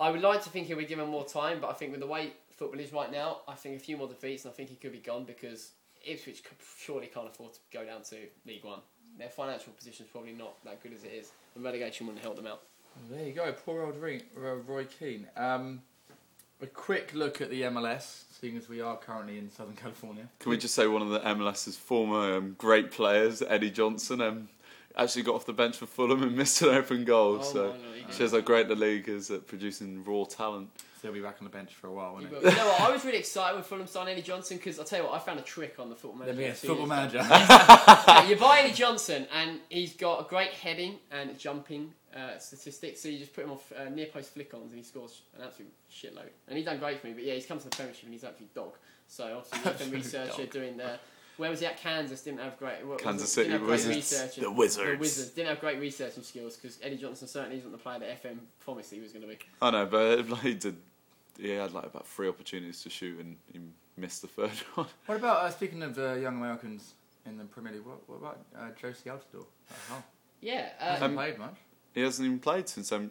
I would like to think he'll be given more time, but I think with the way football is right now, I think a few more defeats, and I think he could be gone because Ipswich surely can't afford to go down to League One. Their financial position is probably not that good as it is, and relegation wouldn't help them out.
There you go, poor old Roy, Roy Keane. Um, a quick look at the MLS, seeing as we are currently in Southern California.
Can we just say one of the MLS's former um, great players, Eddie Johnson, um, actually got off the bench for Fulham and missed an open goal.
Oh
so
my Lord.
shows how great the league is at producing raw talent.
So he'll be back on the bench for a while,
You
won't
will.
he?
You know what? I was really excited when Fulham signed Eddie Johnson because I'll tell you what, I found a trick on the football manager.
me guess,
two
football
years
manager.
Yeah, you buy Eddie Johnson and he's got a great heading and jumping uh, statistics, so you just put him off uh, near post flick ons and he scores an absolute shitload. And he's done great for me, but yeah, he's come to the Premiership and he's absolute dog. So obviously, the
Absolute
researcher
dog.
doing the. Where was he at? Kansas didn't have great. what was
Kansas? City
didn't have great
Wizards.
research and-
The Wizards.
The Wizards didn't have great researching skills because Eddie Johnson certainly isn't the player that FM promised he was going to be.
I know, but like, he did. He had like about three opportunities to shoot and he missed the third one.
What about, uh, speaking of uh, young Americans in the Premier League, what, what about uh, Jozy Altidore? Oh,
Yeah, uh,
hasn't
Um,
played much.
He hasn't even played since um,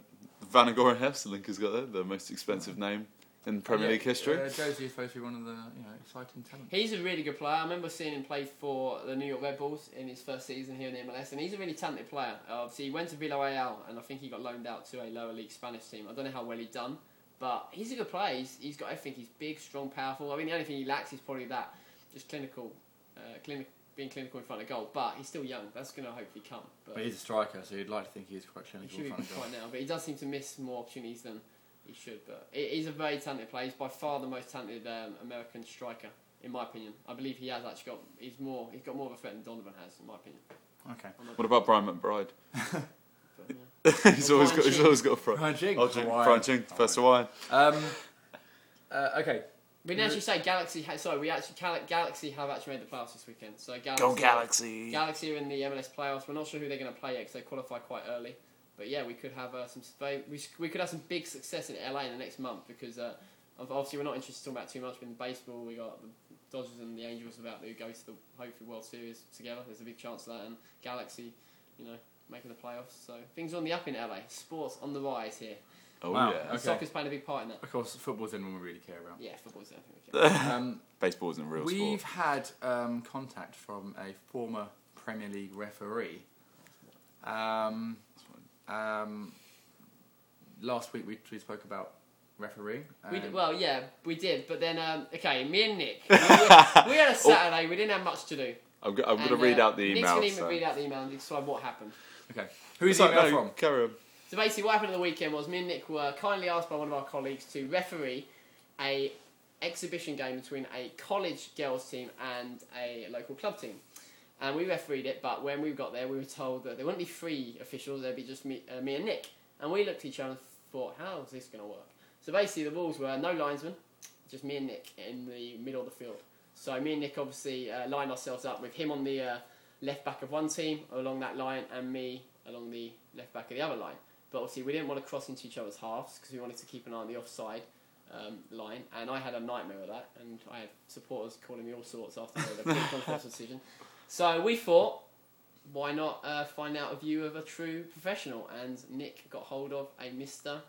Vennegoor and Hesselink has got the, the most expensive name in Premier
Yeah,
League history.
Uh, Jozy is supposed to be one of the you know exciting talents.
He's a really good player. I remember seeing him play for the New York Red Bulls in his first season here in the MLS, and he's a really talented player. Uh, obviously, he went to Villarreal, and I think he got loaned out to a lower league Spanish team. I don't know how well he's done, but he's a good player. He's, he's got everything. He's big, strong, powerful. I mean, the only thing he lacks is probably that, just clinical, uh, clinic, being clinical in front of goal. But he's still young. That's going to hopefully come. But
But he's a striker, so you'd like to think he is quite
he
clinical
should
in
be
of goal.
quite now, but he does seem to miss more opportunities than he should. But he's a very talented player. He's by far the most talented um, American striker, in my opinion. I believe he has actually got. He's more. He's got more of a threat than Donovan has, in my opinion.
Okay.
What about Brian McBride?
but, yeah.
he's
Or
always
Brian
got. He's always got a front.
Brian Ching.
Oh, Ching,
Hawaiian.
Brian Ching, first Hawaiian.
Um, uh, okay.
We didn't actually say Galaxy. Ha- sorry, we actually Gal- Galaxy have actually made the playoffs this weekend. So Galaxy.
Go Galaxy!
Galaxy are in the MLS playoffs. We're not sure who they're going to play yet because they qualify quite early. But yeah, we could have uh, some very, we, sh- we could have some big success in LA in the next month because uh, obviously we're not interested in talking about too much. But in baseball, we got the Dodgers and the Angels about to go to the hopefully World Series together. There's a big chance of that, and Galaxy, you know, making the playoffs. So things are on the up in LA. Sports on the rise here.
Oh
Wow.
yeah.
And
Okay.
soccer's playing a big part in that.
Of course, football's the one we really care about.
Yeah, football's the everything. we care.
Um,
Baseball isn't a real sport.
we've
sport.
had um, contact from a former Premier League referee. Um, um, last week we, we spoke about refereeing.
We did, well, yeah, we did. But then, um, okay, me and Nick, we, we had a Saturday. We didn't have much to do.
I'm, go- I'm going to
And,
read
uh,
out the
Nick's
email.
going to
so.
read out the email and describe what happened.
Okay. Who's
It's
the
like,
email
no,
from?
Carry on.
So basically, what happened on the weekend was me and Nick were kindly asked by one of our colleagues to referee a exhibition game between a college girls team and a local club team. And we refereed it, but when we got there, we were told that there wouldn't be three officials, there'd be just me, uh, me and Nick. And we looked at each other and thought, how is this going to work? So basically, the rules were no linesman, just me and Nick in the middle of the field. So me and Nick obviously uh, lined ourselves up with him on the uh, left back of one team along that line and me along the left back of the other line. But obviously, we didn't want to cross into each other's halves because we wanted to keep an eye on the offside um, line. And I had a nightmare of that, and I had supporters calling me all sorts after the controversial decision. So we thought, why not uh, find out a view of a true professional? And Nick got hold of a Mister.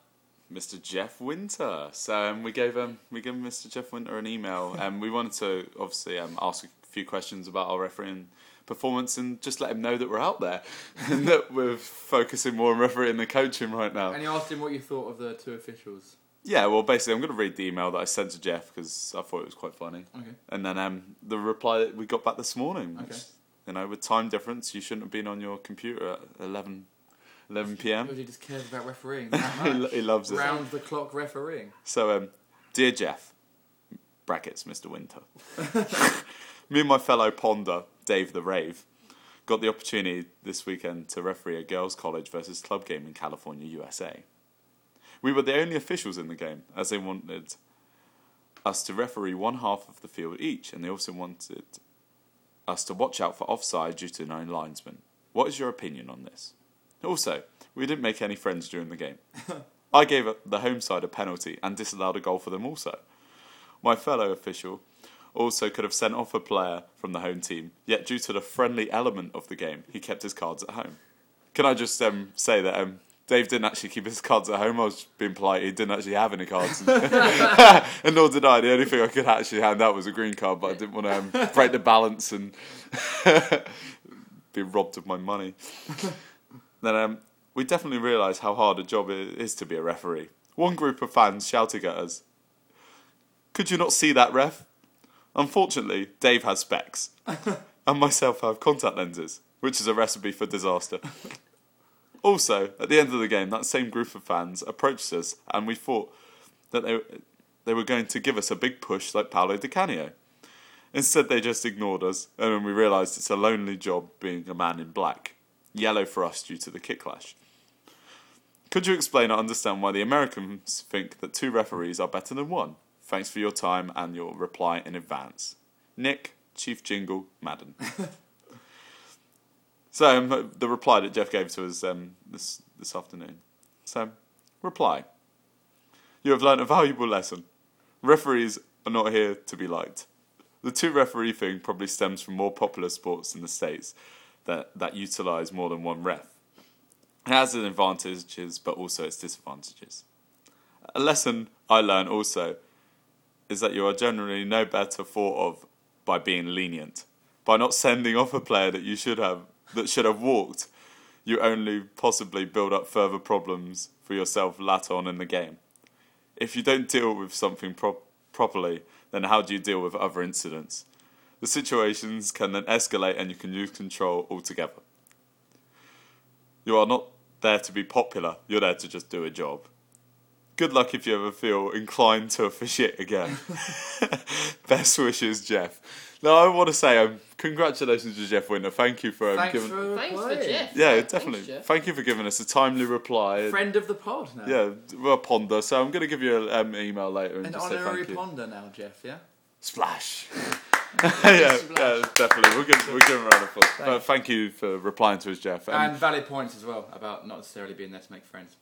Mr. Jeff Winter. So um, we gave um, we gave Mr. Jeff Winter an email, and we wanted to obviously um, ask a few questions about our refereeing performance and just let him know that we're out there and that we're focusing more on refereeing than coaching right now.
And you asked him what you thought of the two officials.
Yeah, well, basically, I'm going to read the email that I sent to Jeff because I thought it was quite funny.
Okay.
And then um, the reply that we got back this morning. Which,
Okay.
You know, with time difference, you shouldn't have been on your computer at 11, 11 p.m.
Because he just cares about refereeing. that
he, he loves it.
Round the clock refereeing.
So, um, dear Jeff, brackets, Mr. Winter, me and my fellow ponder, Dave the Rave, got the opportunity this weekend to referee a girls' college versus club game in California, USA. We were the only officials in the game, as they wanted us to referee one half of the field each, and they also wanted us to watch out for offside due to no linesman. What is your opinion on this? Also, we didn't make any friends during the game. I gave the home side a penalty and disallowed a goal for them also. My fellow official also could have sent off a player from the home team, yet due to the friendly element of the game, he kept his cards at home. Can I just um, say that um, Dave didn't actually keep his cards at home? I was being polite. He didn't actually have any cards, and nor did I. The only thing I could actually hand out was a green card, but I didn't want to um, break the balance and be robbed of my money. then um, we definitely realise how hard a job it is to be a referee. One group of fans shouting at us, Could you not see that, ref? Unfortunately, Dave has specs, and myself have contact lenses, which is a recipe for disaster. Also, at the end of the game, that same group of fans approached us, and we thought that they, they were going to give us a big push like Paolo Di Canio. Instead, they just ignored us, and then we realised it's a lonely job being a man in black. Yellow for us due to the kick clash. Could you explain or understand why the Americans think that two referees are better than one? Thanks for your time and your reply in advance. Nick, Chief Jingle, Madden. so, um, the reply that Jeff gave to us um, this, this afternoon. So, reply. You have learnt a valuable lesson. Referees are not here to be liked. The two referee thing probably stems from more popular sports in the States that, that utilise more than one ref. It has its advantages, but also its disadvantages. A lesson I learned also is that you are generally no better thought of by being lenient. By not sending off a player that you should have that should have walked, you only possibly build up further problems for yourself later on in the game. If you don't deal with something pro- properly, then how do you deal with other incidents? The situations can then escalate and you can lose control altogether. You are not there to be popular, you're there to just do a job. Good luck if you ever feel inclined to officiate again. Best wishes, Jeff. Now, I want to say um, congratulations to Jeff Winter. Thank you for um,
Thanks
giving.
for
Thanks for. Jeff.
yeah,
Thanks,
definitely.
Jeff.
Thank you for giving us a timely reply.
Friend of the pod now.
Yeah, we're a ponder, so I'm going to give you an um, email later and
An
just say
honorary
thank you.
ponder now, Jeff, yeah?
Splash. yeah,
Splash.
yeah, definitely. We'll give, we'll give him a round of applause. But thank you for replying to us, Jeff.
And valid points as well about not necessarily being there to make friends.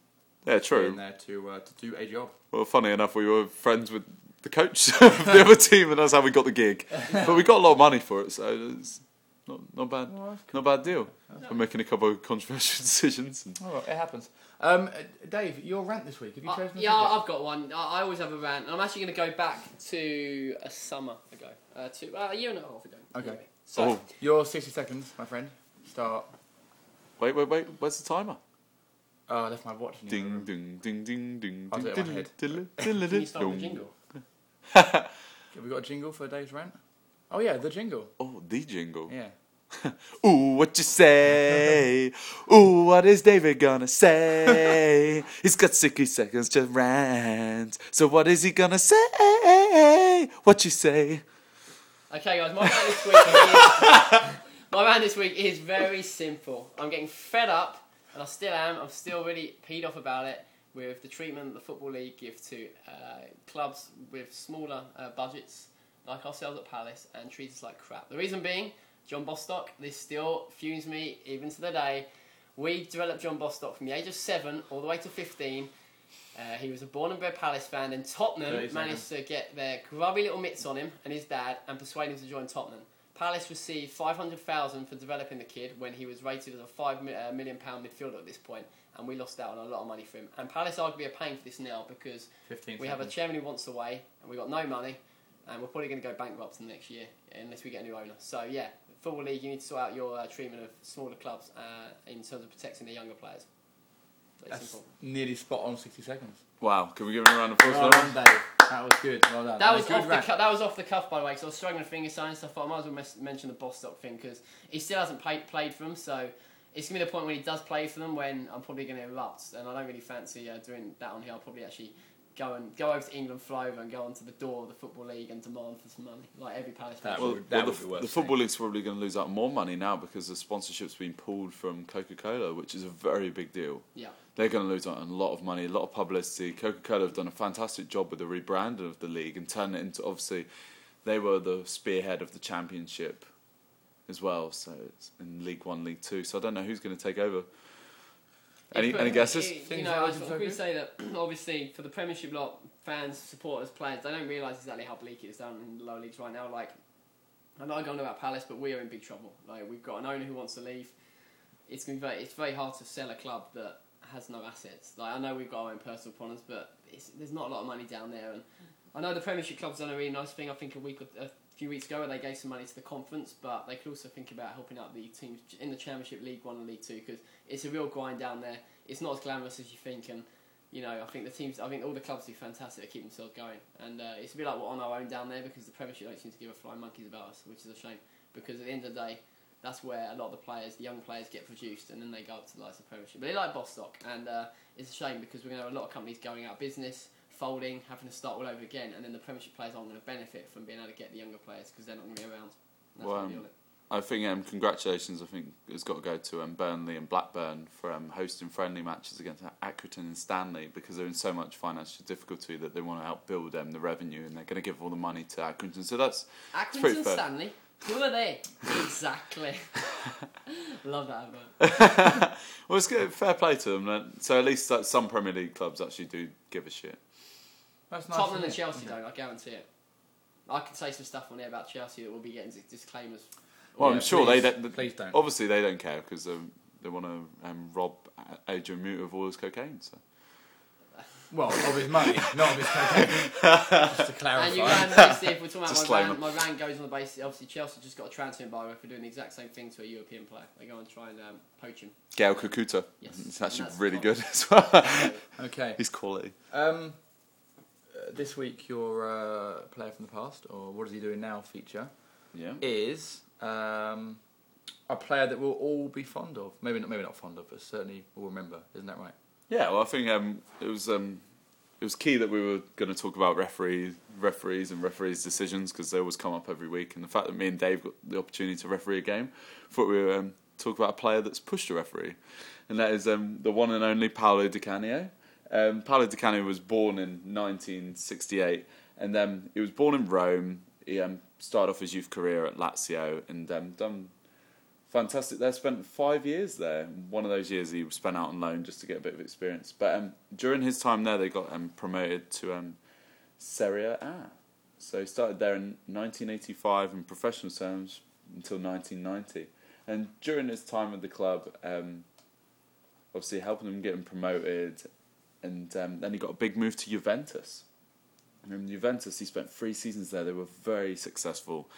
Yeah,
Being
true.
there to, uh, to do a job.
Well, funny enough, we were friends with the coach of the other team, and that's how we got the gig. But we got a lot of money for it, so it's not not bad, not bad deal. For making a couple of controversial decisions. And
Oh, it happens. Um, uh, Dave, your rant this week. Have you
Uh,
chosen a
yeah,
subject?
I've got one. I, I always have a rant, and I'm actually going to go back to a summer ago, uh, to uh, a year and a half ago.
Okay.
Anyway, So,
oh,
Your 60 seconds, my friend. Start.
wait, wait, wait. Where's the timer?
Oh, I left my watch in the
Ding,
room.
ding, ding, ding, ding.
I'll do it in my head.
can you start with a jingle?
Have we got a jingle for Dave's rant? Oh, yeah, the jingle.
Oh, the jingle.
Yeah.
Ooh, what you say? Ooh, what is David gonna say? He's got 60 seconds to rant. So what is he gonna say? What you say?
Okay, guys, my rant this week is my rant this week is very simple. I'm getting fed up, and I still am. I'm still really peed off about it with the treatment the football league give to uh, clubs with smaller uh, budgets like ourselves at Palace and treat us like crap. The reason being, John Bostock. This still fumes me even to the day. We developed John Bostock from the age of seven all the way to 15. Uh, he was a born and bred Palace fan, and Tottenham managed to get their grubby little mitts on him and his dad and persuade him to join Tottenham. Palace received 500,000 for developing the kid when he was rated as a five mi- uh, million pound midfielder at this point, and we lost out on a lot of money for him. And Palace arguably are paying for this now because
15
we have a chairman who wants away, and we've got no money, and we're probably going to go bankrupt in the next year unless we get a new owner. So yeah, football league, you need to sort out your uh, treatment of smaller clubs uh, in terms of protecting the younger players. Very
That's nearly spot on 60 seconds.
Wow, can we give him a round of applause
Well done, Dave. That was good. Well done.
That
And a
was
good
off the
rant.
cu- that was off the cuff by the way, because I was struggling with finger signs and stuff. But I might as well mes- mention the Bostock thing because he still hasn't played played for them, so it's gonna be the point when he does play for them when I'm probably gonna erupt, and I don't really fancy uh, doing that on here. I'll probably actually go and go over to England, fly over, and go onto the door of the football league and demand for some money, like every Palace fan.
That
Well,
would-
well,
that
the,
be worth
the football league's probably going to lose out more money now because the sponsorship's been pulled from Coca Cola, which is a very big deal.
Yeah.
They're going to lose out on a lot of money, a lot of publicity. Coca Cola have done a fantastic job with the rebranding of the league and turning it into obviously they were the spearhead of the championship as well. So it's in League One, League Two. So I don't know who's going to take over. Any,
But,
any guesses?
uh, You know, I
this
was going to say that obviously for the Premiership lot, fans, supporters, players, they don't realise exactly how bleak it is down in the lower leagues right now. Like, I know I don't know about Palace, but we are in big trouble. Like, we've got an owner who wants to leave. It's going to be very, it's very hard to sell a club that has no assets. Like, I know we've got our own personal problems, but there's not a lot of money down there. And I know the Premiership club's done a really nice thing. I think a week or a few weeks ago, where they gave some money to the conference, but they could also think about helping out the teams in the Championship, League One, and League Two because it's a real grind down there. It's not as glamorous as you think, and you know I think the teams, I think all the clubs do fantastic to keep themselves going, and uh, it's a bit like we're on our own down there because the Premiership don't seem to give a flying monkeys about us, which is a shame because at the end of the day. That's where a lot of the players, the young players, get produced, and then they go up to the likes of Premiership. But they like Bostock, and uh, it's a shame because we're going to have a lot of companies going out of business, folding, having to start all over again, and then the Premiership players aren't going to benefit from being able to get the younger players because they're not going to be around. That's
Well,
what I feel it.
I think um, congratulations. I think has got to go to um, Burnley and Blackburn for um, hosting friendly matches against Accrington and Stanley because they're in so much financial difficulty that they want to help build um, the revenue and they're going to give all the money to Accrington. So that's pretty
Accrington
fair.
Stanley. Who are they? exactly. Love that advert.
well, it's good. Fair play to them. then. So at least like, some Premier League clubs actually do give a shit.
That's nice.
Tottenham and
it?
Chelsea don't. I guarantee it. I can say some stuff on there about Chelsea that will be getting disclaimers.
Well,
Yeah,
I'm sure
please,
they don't.
Please don't.
Obviously, they don't care because um, they want to um, rob Adrian Mutu of all his cocaine. So.
Well, of his money, not of his cocaine. Just to clarify.
And you ran basically, if we're talking about my
Disclaimer.
rant, my rant goes on the basis. Obviously, Chelsea just got a transfer embargo for doing the exact same thing to a European player. They go and try and um, poach him.
Gael Kakuta.
Yes,
It's actually
that's
really good as well.
Okay.
He's quality.
Um, uh, this week, your uh, player from the past, or what is he doing now? Feature
Yeah.
is um, a player that we'll all be fond of. Maybe not. Maybe not fond of, but certainly will remember. Isn't that right?
Yeah, well, I think um, it was um, it was key that we were going to talk about referees, referees, and referees' decisions because they always come up every week. And the fact that me and Dave got the opportunity to referee a game, thought we were um, talk about a player that's pushed a referee, and that is um, the one and only Paolo Di Canio. Um, Paolo Di Canio was born in 1968, and then he was born in Rome. He um, started off his youth career at Lazio and um, done fantastic. They spent five years there. One of those years he spent out on loan just to get a bit of experience. But um, during his time there, they got um, promoted to um, Serie A. So he started there in 1985 in professional terms until 1990. And during his time at the club, um, obviously helping them get him promoted, and um, then he got a big move to Juventus. And Juventus, he spent three seasons there. They were very successful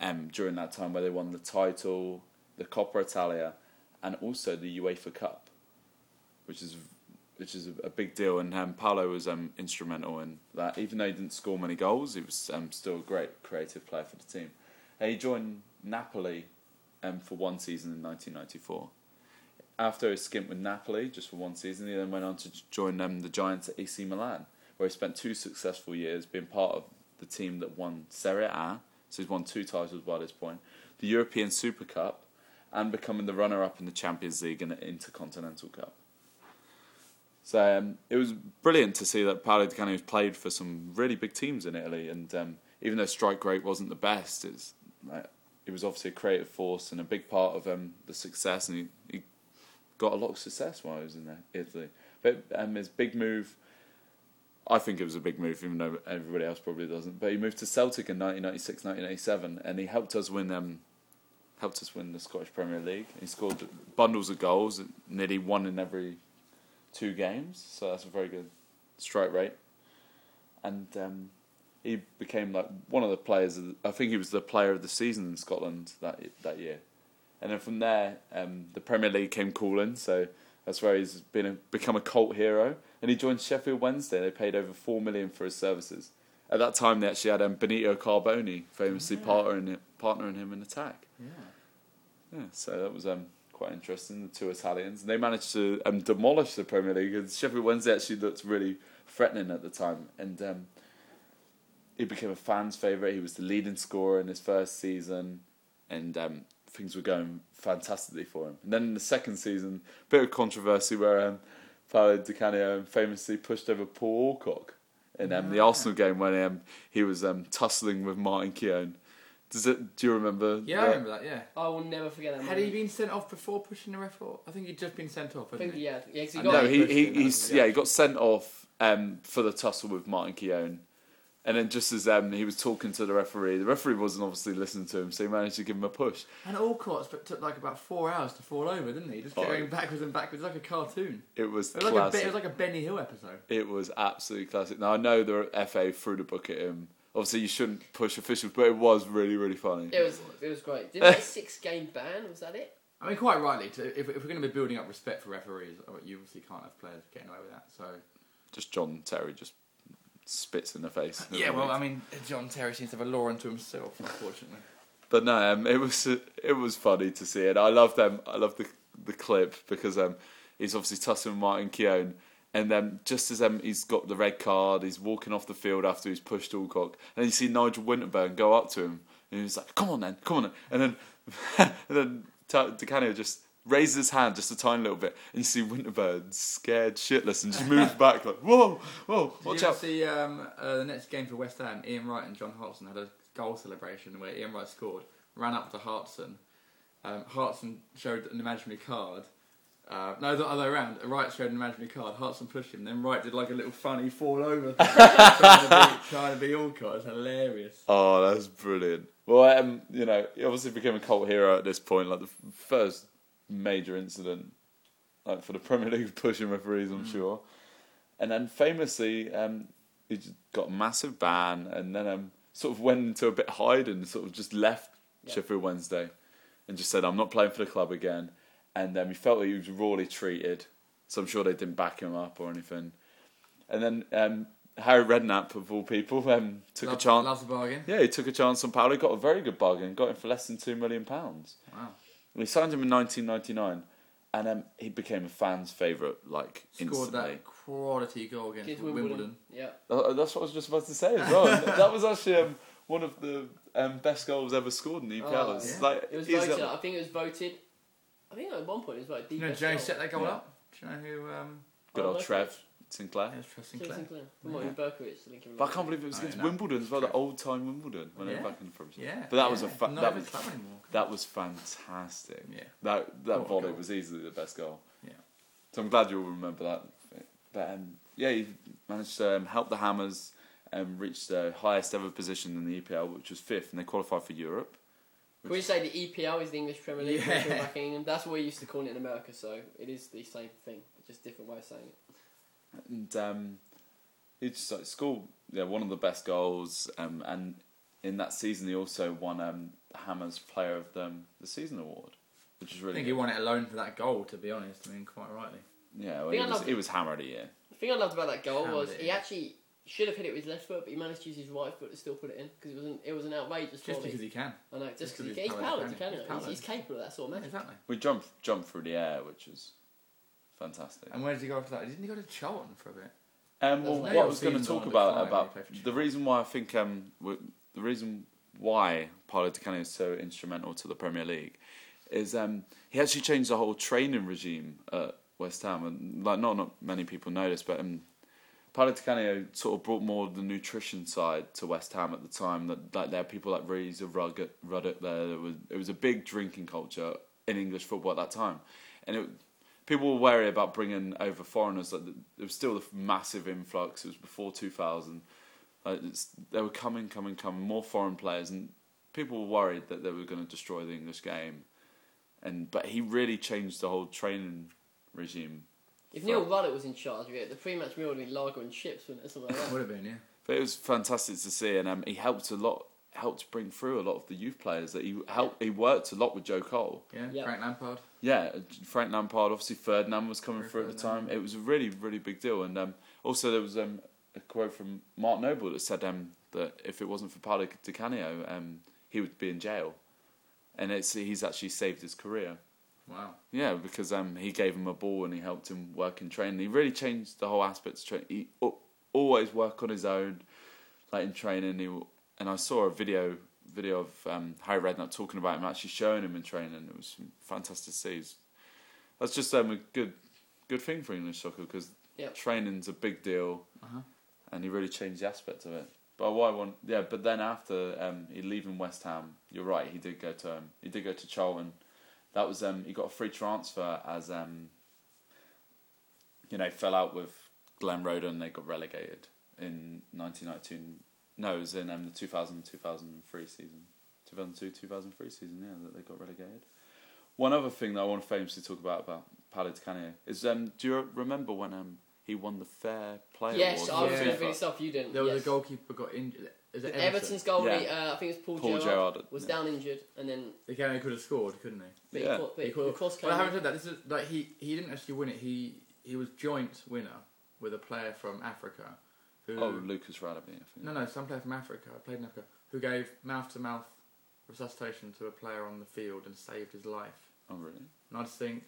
um, during that time, where they won the title, the Coppa Italia, and also the UEFA Cup, which is which is a, big deal. And um, Paolo was um, instrumental in that. Even though he didn't score many goals, he was um, still a great creative player for the team. He joined Napoli um, for one season in 1994. After a stint with Napoli, just for one season, he then went on to join um, the Giants at AC Milan, where he spent two successful years being part of the team that won Serie A. So he's won two titles by this point, the European Super Cup, and becoming the runner-up in the Champions League and the Intercontinental Cup. So um, it was brilliant to see that Paolo Di Canio played for some really big teams in Italy, and um, even though strike rate wasn't the best, it's like, he was obviously a creative force and a big part of um, the success, and he, he got a lot of success while he was in there, Italy. But um, his big move, I think it was a big move, even though everybody else probably doesn't. But he moved to Celtic in 1996, 1997, and he helped us win. Helped us win the Scottish Premier League. He scored bundles of goals, nearly one in every two games, so that's a very good strike rate. And um, he became like one of the players. Of the, I think he was the player of the season in Scotland that that year. And then from there, um, the Premier League came calling. So that's where he's been a, become a cult hero. And he joined Sheffield Wednesday. They paid over four million for his services. At that time, they actually had um, Benito Carbone, famously
Yeah.
partnering partnering him in attack.
Yeah.
Yeah, so that was um, quite interesting. The two Italians, and they managed to um, demolish the Premier League. And Sheffield Wednesday actually looked really threatening at the time, and um, he became a fan's favourite. He was the leading scorer in his first season, and um, things were going fantastically for him. And then in the second season, a bit of controversy where um, Paolo Di Canio famously pushed over Paul Alcock in um, the
Ah.
Arsenal game when um, he was um, tussling with Martin Keown. Does it? Do you remember?
Yeah, I
that?
remember that. Yeah.
I will never forget that.
Had
moment.
he been sent off before pushing the ref? Or I think he'd just been sent off.
I think
he?
yeah, yeah. 'cause he got
No, he, he
him,
he's
he?
yeah he got sent off um, for the tussle with Martin Keown, and then just as um, he was talking to the referee, the referee wasn't obviously listening to him, so he managed to give him a push.
And Alcock but took like about four hours to fall over, didn't he? Just kept
Oh.
going backwards and backwards like a cartoon.
It was
It was, like a,
classic.
It was like a Benny Hill episode.
It was absolutely classic. Now I know the FA threw the book at him. Obviously, you shouldn't push officials, but it was really really funny.
It was it was great. Didn't they six game ban? Was that it?
I mean, quite rightly, to, if, if we're going to be building up respect for referees, uh, you obviously can't have players getting away with that. So
Just John Terry just spits in the face.
yeah, well, I mean, John Terry seems to have a law unto himself, unfortunately.
But no, um, it was it was funny to see it. I love them. I love the the clip because um, he's obviously tussling with Martin Keown, and then just as um, he's got the red card, he's walking off the field after he's pushed Alcock, and you see Nigel Winterburn go up to him, and he's like, "Come on then, come on," then. and then and then Ta- Di Canio just raises his hand just a tiny little bit, and you see Winterburn scared shitless and just moves back like, "Whoa, whoa,
Did
watch
you ever
out!"
see um, uh, the next game for West Ham? Ian Wright and John Hartson had a goal celebration where Ian Wright scored, ran up to Hartson. Um, Hartson showed an imaginary card. Uh, no, the other way around. Wright showed an imaginary card. Hartson pushed him. Then Wright did like a little funny fall over, trying, to be, trying to be. It's hilarious.
Oh, that's brilliant. Well, um, you know, he obviously became a cult hero at this point, like the first major incident, like for the Premier League pushing referees, I'm sure. And then famously, um, he got a massive ban, and then um, sort of went into a bit hiding, sort of just left
Yeah.
Sheffield Wednesday, and just said, "I'm not playing for the club again." And um, he felt that he was rawly treated, so I'm sure they didn't back him up or anything. And then um, Harry Redknapp, of all people, um, took
Love-
a chance.
Loves the bargain.
Yeah, he took a chance on Paolo. Got a very good bargain. Got him for less than two million pounds.
Wow.
We signed him in 1999, and um, he became a fan's favourite. Like
Scored
instantly.
that quality goal against
Against
Wimbledon.
Wimbledon. Yeah.
Uh, That's what I was just about to say as well. That was actually um, one of the um, best goals ever scored in EPL.
Oh,
yeah.
like
It was voted.
got-
I think it was voted. I think at one point it was voted. the
Do you know
best
Joe set that goal
Yeah.
up? Do you know who? Um,
good
Oh,
old
that's
Trev Sinclair.
yeah, it was Trev
Tim
Sinclair.
Sinclair. From what, with Berkovic, Lincoln
But I can't believe it was against
no.
Wimbledon as well, the old time Wimbledon when they
Yeah.
were back in the Premier
Yeah,
But that was
yeah.
a fa-
Not
that
even
was-
club anymore.
That was fantastic.
Yeah.
That that
What a
volley
goal.
was easily the best goal.
Yeah.
So I'm glad you all remember that. But um, yeah, he managed to um, help the Hammers um, reach the highest ever position in the EPL, which was fifth, and they qualified for Europe.
Can we say the EPL is the English Premier League?
Yeah.
which back in England? That's what we used to call it in America, so it is the same thing, just different way of saying it.
And um, he just like, scored yeah, one of the best goals, um, and in that season he also won um, Hammers Player of the, the Season award, which is
I
really
think
good.
he won it alone for that goal. To be honest, I mean, quite rightly.
Yeah, well,
I
he was,
love-
he was hammered a year.
The thing I loved about that goal
Hammered
was
it
he actually should have hit it with his left foot, but he managed to use his right foot to still put it in because it was an it was an outrageous
Just
volley.
because he can.
I know, just
just 'cause
because
he's
he's
Paolo
powered, he can.
He's
He's,
Paolo.
he's capable of that sort of magic.
Exactly.
We jump jumped through the air, which was fantastic.
And where did he go after that? Didn't he go to Charlton for a bit?
Um, well, what. I was going to talk about about
he played for
the reason why I think um the reason why Paolo Di Canio is so instrumental to the Premier League is um he actually changed the whole training regime at West Ham and like not not many people know this but um Paolo Di Canio sort of brought more of the nutrition side to West Ham at the time. That like there are people like Ruddock, Ruddock there. It was it was a big drinking culture in English football at that time, and it, people were wary about bringing over foreigners. Like there was still a massive influx. It was before two thousand. Like it's, they were coming, coming, coming. More foreign players, and people were worried that they were going to destroy the English game. And but he really changed the whole training regime
If Neil Ruddock was in charge of it, the pre-match meal would have been lager and chips, wouldn't it? Something like that.
Would have been, yeah.
But it was fantastic to see, and um, he helped a lot. Helped bring through a lot of the youth players that he helped. He worked a lot with Joe Cole.
Yeah,
Yeah.
Frank Lampard.
Yeah, Frank Lampard, obviously Ferdinand was coming
Very
through at the time. It was a really, really big deal. And um, also there was um, a quote from Mark Noble that said um, that if it wasn't for Paolo Di Canio, um, he would be in jail. And it's he's actually saved his career.
Wow.
Yeah, because um, he gave him a ball and he helped him work in training. He really changed the whole aspect of training. He al- always work on his own, like in training. He, w- and I saw a video video of um, Harry Redknapp talking about him, actually showing him in training. It was fantastic to see. That's just um, a good good thing for English soccer because
Yep.
training's a big deal,
Uh-huh.
and he really changed the aspect of it. But I want, yeah. But then after um, he leaving West Ham, you're right. He did go to um, he did go to Charlton. That was um, he got a free transfer as um, you know fell out with Glenn Roeder. They got relegated in 1992. No, it was in um, the 2000 2003 season, 2002 2003 season. Yeah, that they got relegated. One other thing that I want to famously talk about about Paolo Di Canio is um, do you remember when um, he won the Fair Play
Yes,
Award?
I was
Yeah.
going to bring this up. You didn't.
There was
yes.
a goalkeeper got injured. Is it Everton?
Everton's goalie,
Yeah.
uh, I think it was Paul,
Paul
Gerrard,
Gerrard,
was
yeah.
down injured, and then
The guy could have scored, couldn't he?
but
Yeah.
he, caught, but
He
the
could have-
cross came.
Well, I haven't
in.
said that. This is like he he didn't actually win it. He he was joint winner with a player from Africa, who
Oh, Lucas Radebe, I think.
no no some player from Africa I played in Africa who gave mouth to mouth resuscitation to a player on the field and saved his life.
Oh, really?
And I just think,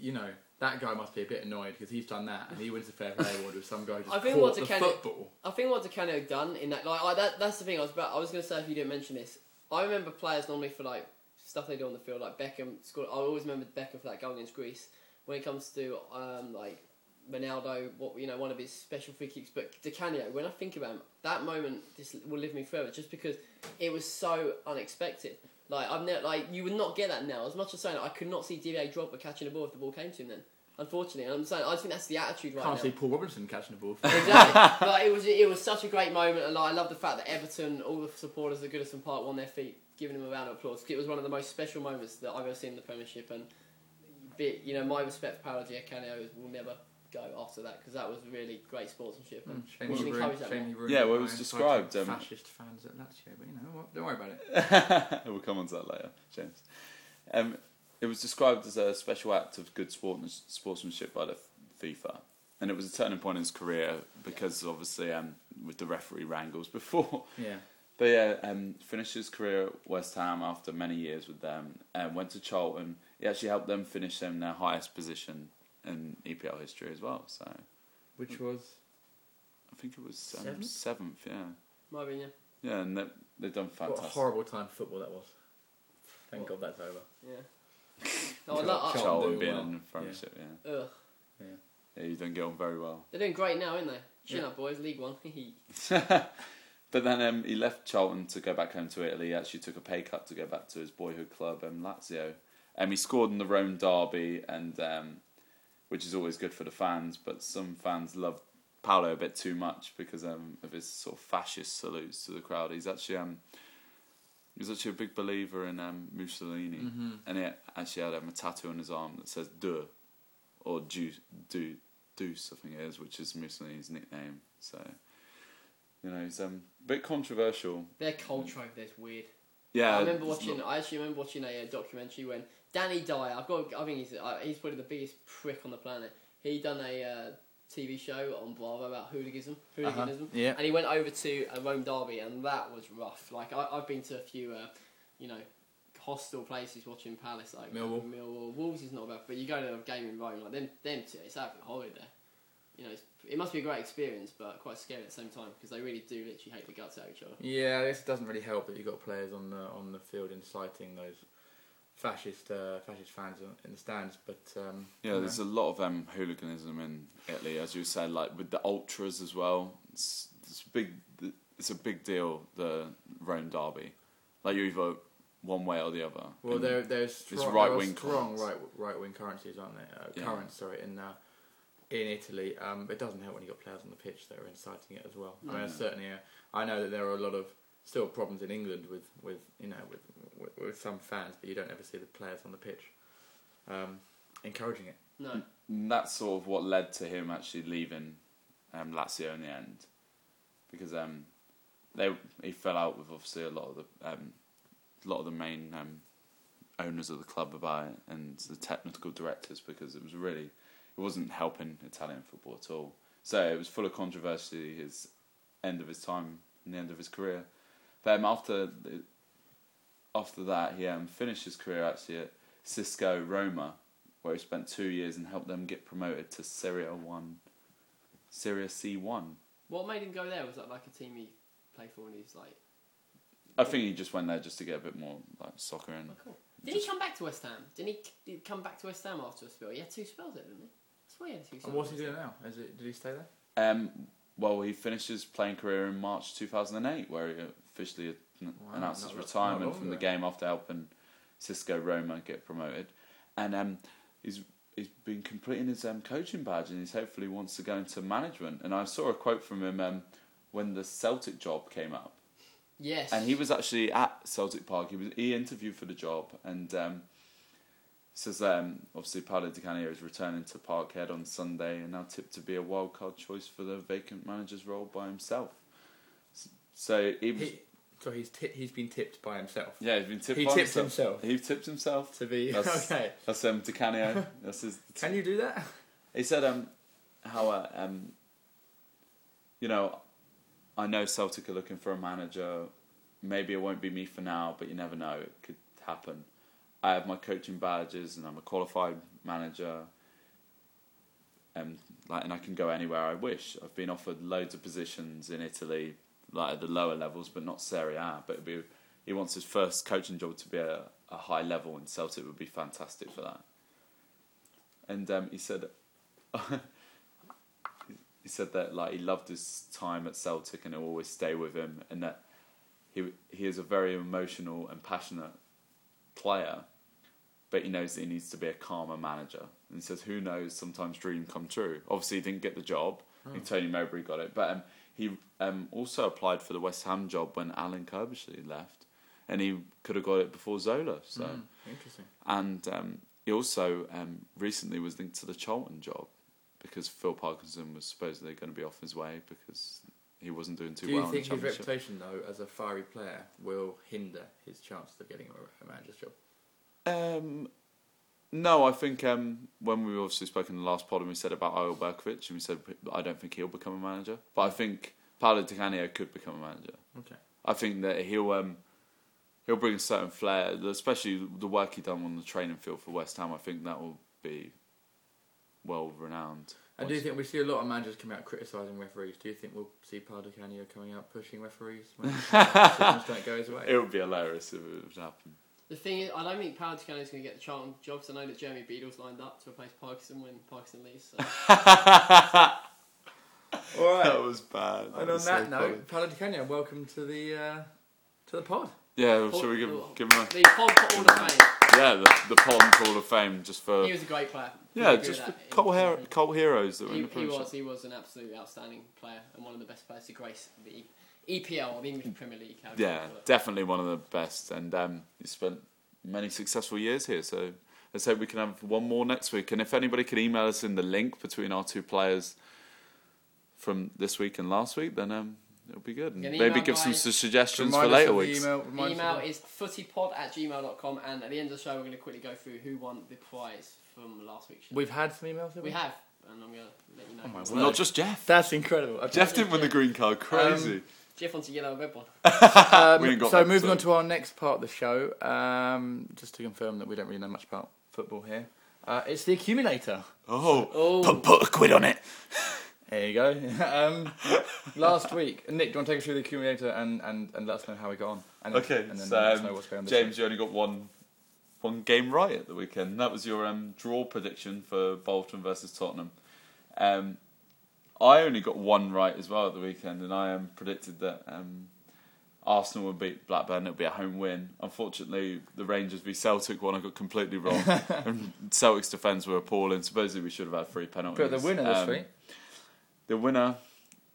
you know, that guy must be a bit annoyed because he's done that and he wins the fair play award with some guy just
I think
caught
what's
the
a kind of-
football.
I think what Di Canio done in that, like, I, that that's the thing I was about. I was going to say if you didn't mention this, I remember players normally for like stuff they do on the field, like Beckham scored. I always remember Beckham for that goal against Greece. When it comes to um, like Ronaldo, what you know, one of his special free kicks. But Di Canio, when I think about him, that moment this will live me forever, just because it was so unexpected. Like I've never, like you would not get that now. As much as saying I could not see Didier Drogba catching a ball if the ball came to him. Then, unfortunately, and I'm saying I just think that's the attitude right
Can't
now.
see Paul Robinson catching the ball.
exactly. but it was it was such a great moment, and like, I love the fact that Everton, all the supporters at Goodison Park, won their feet, giving him a round of applause. It was one of the most special moments that I've ever seen in the Premiership, and be, you know my respect for Paolo Di Canio will never go after that because that was really great sportsmanship. And
Shame
we should encourage that
shame
more.
Yeah, well, it was described, um,
fascist fans at Lazio, but you know what? Don't worry about it.
we'll come on to that later, James. Um, it was described as a special act of good sportsmanship by the FIFA, and it was a turning point in his career because obviously um, with the referee wrangles before.
Yeah.
But yeah, um, finished his career at West Ham after many years with them, and went to Charlton. He actually helped them finish them in their highest position in EPL history as well. So
Which was I
think it was um,
Seventh?
seventh. Yeah,
My opinion,
yeah, and they, they've done fantastic.
what a horrible time for football that was. Thank
What?
God that's over.
yeah. No, I lo- I-
Charlton
Charlton being
well.
in the Premiership. Yeah.
ugh.
yeah, you don't get on very well.
They're doing great now, aren't they? Chin
Yeah.
up, boys. League One.
but then um, he left Charlton to go back home to Italy. He actually took a pay cut to go back to his boyhood club, um, Lazio. Um, he scored in the Rome derby, and um, which is always good for the fans. But some fans love Paolo a bit too much because um, of his sort of fascist salutes to the crowd. He's actually um, he's actually a big believer in um, Mussolini,
Mm-hmm.
and he actually had um, a tattoo on his arm that says "Deux" or "Juice," "Du," "Deuce," I think it is, which is Mussolini's nickname. So, you know, he's um, a bit controversial.
Their culture over there's weird.
Yeah,
I remember watching.
not-
I actually remember watching a, uh documentary when Danny Dyer. I've got. I think he's. Uh, he's probably the biggest prick on the planet. He done a uh, TV show on Bravo about hooliganism. Hooliganism.
Yeah.
And he went over to a Rome derby, and that was rough. Like I, I've been to a few, uh, you know, hostile places watching Palace, like
Millwall.
Millwall. Wolves is not bad, but you go to a game in Rome, like them, them two, it's absolutely horrid there. You know, it's, it must be a great experience, but quite scary at the same time because they really do literally hate the guts out of each other.
Yeah, I guess it doesn't really help that you've got players on the on the field inciting those fascist uh, fascist fans in- the stands. But um,
Yeah,
you
there's a lot of um, hooliganism in Italy, as you said, like with the ultras as well. It's, it's big. It's a big deal. The Rome derby, like you're either one way or the other.
well, there there's strong,
right-wing
there strong right right wing currencies, aren't there? Uh,
Yeah.
Currents, sorry, in uh, in Italy. Um, it doesn't help when you have got players on the pitch that are inciting it as well. I mean, certainly, uh, I know that there are a lot of still problems in England with, with you know with, with with some fans, but you don't ever see the players on the pitch um, encouraging it.
No.
And that's sort of what led to him actually leaving um, Lazio in the end, because um, they he fell out with obviously a lot of the um, a lot of the main um, owners of the club about it and the technical directors because it was really it wasn't helping Italian football at all. So it was full of controversy. His end of his time and the end of his career. But um, after the, after that, he um, finished his career actually at Cisco Roma, where he spent two years and helped them get promoted to Serie A One, Serie C One.
What made him go there? Was that like a team he played for when he was like?
I think he just went there just to get a bit more like soccer and
Oh, cool. Did he come back to West Ham? Didn't he, did he come back to West Ham after a spell? He had two spells there, didn't he? That's why he had two spells.
And what's he doing now? Is it, did he stay there?
Um, well, he finished his playing career in March 2008, where he officially
Wow,
announced his retirement from the game after helping Cisco Roma get promoted. And um, he's he's been completing his um, coaching badge, and he's hopefully wants to go into management. And I saw a quote from him um, when the Celtic job came up,
Yes.
and he was actually at Celtic Park. He was he interviewed for the job, and um, says um, obviously Paolo Di Canio is returning to Parkhead on Sunday, and now tipped to be a wild card choice for the vacant manager's role by himself. So he was,
He, so he's ti he's been tipped by himself
yeah, he's been tipped.
he
by
tipped
himself.
himself.
He tipped himself.
to be
That's-
okay.
That's um, Di Canio. That's his.
Can you do that?
He said um, how uh, um, you know, I know Celtic are looking for a manager. Maybe it won't be me for now, but you never know. It could happen. I have my coaching badges, and I'm a qualified manager. And like, and I can go anywhere I wish. I've been offered loads of positions in Italy, like at the lower levels, but not Serie A. But it'd be, he wants his first coaching job to be a, a high level, and Celtic would be fantastic for that. And um, he said, he said that like he loved his time at Celtic and it will always stay with him, and that he he is a very emotional and passionate player, but he knows that he needs to be a calmer manager. And he says, "Who knows? Sometimes dreams come true." Obviously, he didn't get the job. Think Tony Mowbray got it, but um, he um, also applied for the West Ham job when Alan Curbishley left, and he could have got it before Zola. So,
Mm, interesting.
and um, he also um, recently was linked to the Charlton job because Phil Parkinson was supposedly going to be off his way because he wasn't doing too well.
Do you think his reputation, though, as a fiery player, will hinder his chances of getting a, a manager's job?
Um, no, I think um, when we obviously spoke in the last pod and we said about Eyal Berkovic and we said I don't think he'll become a manager, but I think Paolo Di Canio could become a manager.
Okay.
I think that he'll um, he'll bring a certain flair, especially the work he done on the training field for West Ham. I think that will be well renowned.
And do you think we see a lot of managers coming out criticising referees? Do you think we'll see Pardo Canio coming out pushing referees when don't go his way?
it would be hilarious if it would happen?
The thing is, I don't think Paolo Di is going to get the Charlton job 'cause I know that Jeremy Beadle's lined up to replace Parkinson when Parkinson leaves. So.
All right.
That was bad.
and on
was so
that
funny.
note, Paolo Di Canio, welcome to the uh, to the pod.
yeah,
Paul-
shall we give,
oh,
give him a
the Pond Hall of Fame.
yeah the the Pond Hall of Fame just for
He was a great player.
yeah
Agree
just
with
for cult,
He-
hero, cult heroes that were in
He,
the
he was he was an absolutely outstanding player and one of the best players to grace the EPL or the English Premier League. however
Yeah,
call
definitely one of the best, and um, he spent many successful years here. So let's hope we can have one more next week. And if anybody could email us in the link between our two players from this week and last week, then um, it'll be good. And maybe give some suggestions for later
of the
weeks.
Email,
The
remind us
email
of
is footypod at gmail.com and at the end of the show we're going to quickly go through who won the prize from last week's show.
We've had some emails. Have
We have, and I'm going to let you know.
Oh my
Well, not just Jeff.
That's incredible. Okay.
Jeff didn't win the green card. Crazy.
Jeff wants a yellow red one.
Um,
We got
so
that,
moving
so-
on to our next part of the show, um, just to confirm that we don't really know much about football here. Uh, it's the accumulator.
oh,
Oh,
put, put a quid on it.
There you go. um, last week, Nick, do you want to take us through the accumulator and, and, and let us know how we got on? And then-
Okay,
and then
so
let us
um,
know what's going on. This
James, you only got one one game right at the weekend. That was your um, draw prediction for Bolton versus Tottenham. Um, I only got one right as well at the weekend, and I um, predicted that um, Arsenal would beat Blackburn. It would be a home win. Unfortunately, the Rangers v Celtic one I got completely wrong. and Celtic's defence were appalling. Supposedly we should have had three penalties.
But the winner this
Um,
week.
The winner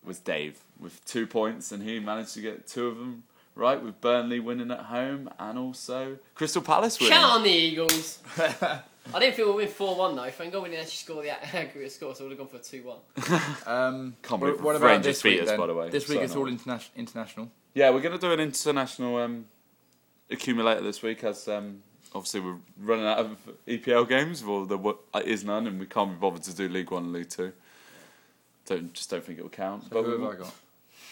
was Dave with two points, and he managed to get two of them right with Burnley winning at home and also Crystal Palace winning.
Shout on the Eagles. I didn't feel we'd win 4 1 though. Thank God we didn't actually score the aggregate score, so I would have gone for 2 1.
Um,
Can't believe
what about
Rangers
this
beat
week
us,
then?
by the way.
This week
So
it's all
annoying.
interna- international.
Yeah, we're going to do an international um, accumulator this week as um, obviously we're running out of EPL games. Well, there wa- uh, is none, and we can't be bothered to do League One and League Two. Don't just don't think it will count.
So
but
who
we,
have I got?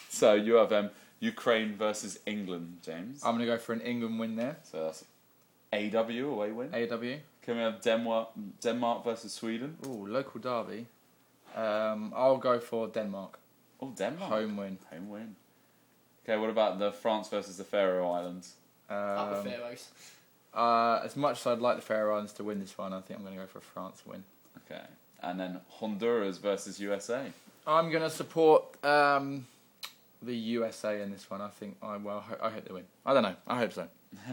so you have um, Ukraine versus England, James.
I'm going to go for an England win there.
so that's AW away win.
AW.
Can we have Denmark Denmark versus Sweden?
Ooh, local derby. Um, I'll go for Denmark.
Oh, Denmark
Home win.
Home win. Okay, what about the France versus the Faroe Islands?
Up
Um,
the Faroes.
uh, as much as I'd like the Faroe Islands to win this one, I think I'm going to go for a France win.
Okay, and then Honduras versus USA.
I'm going to support um, the USA in this one. I think I well, I hope they win. I don't know. I hope so.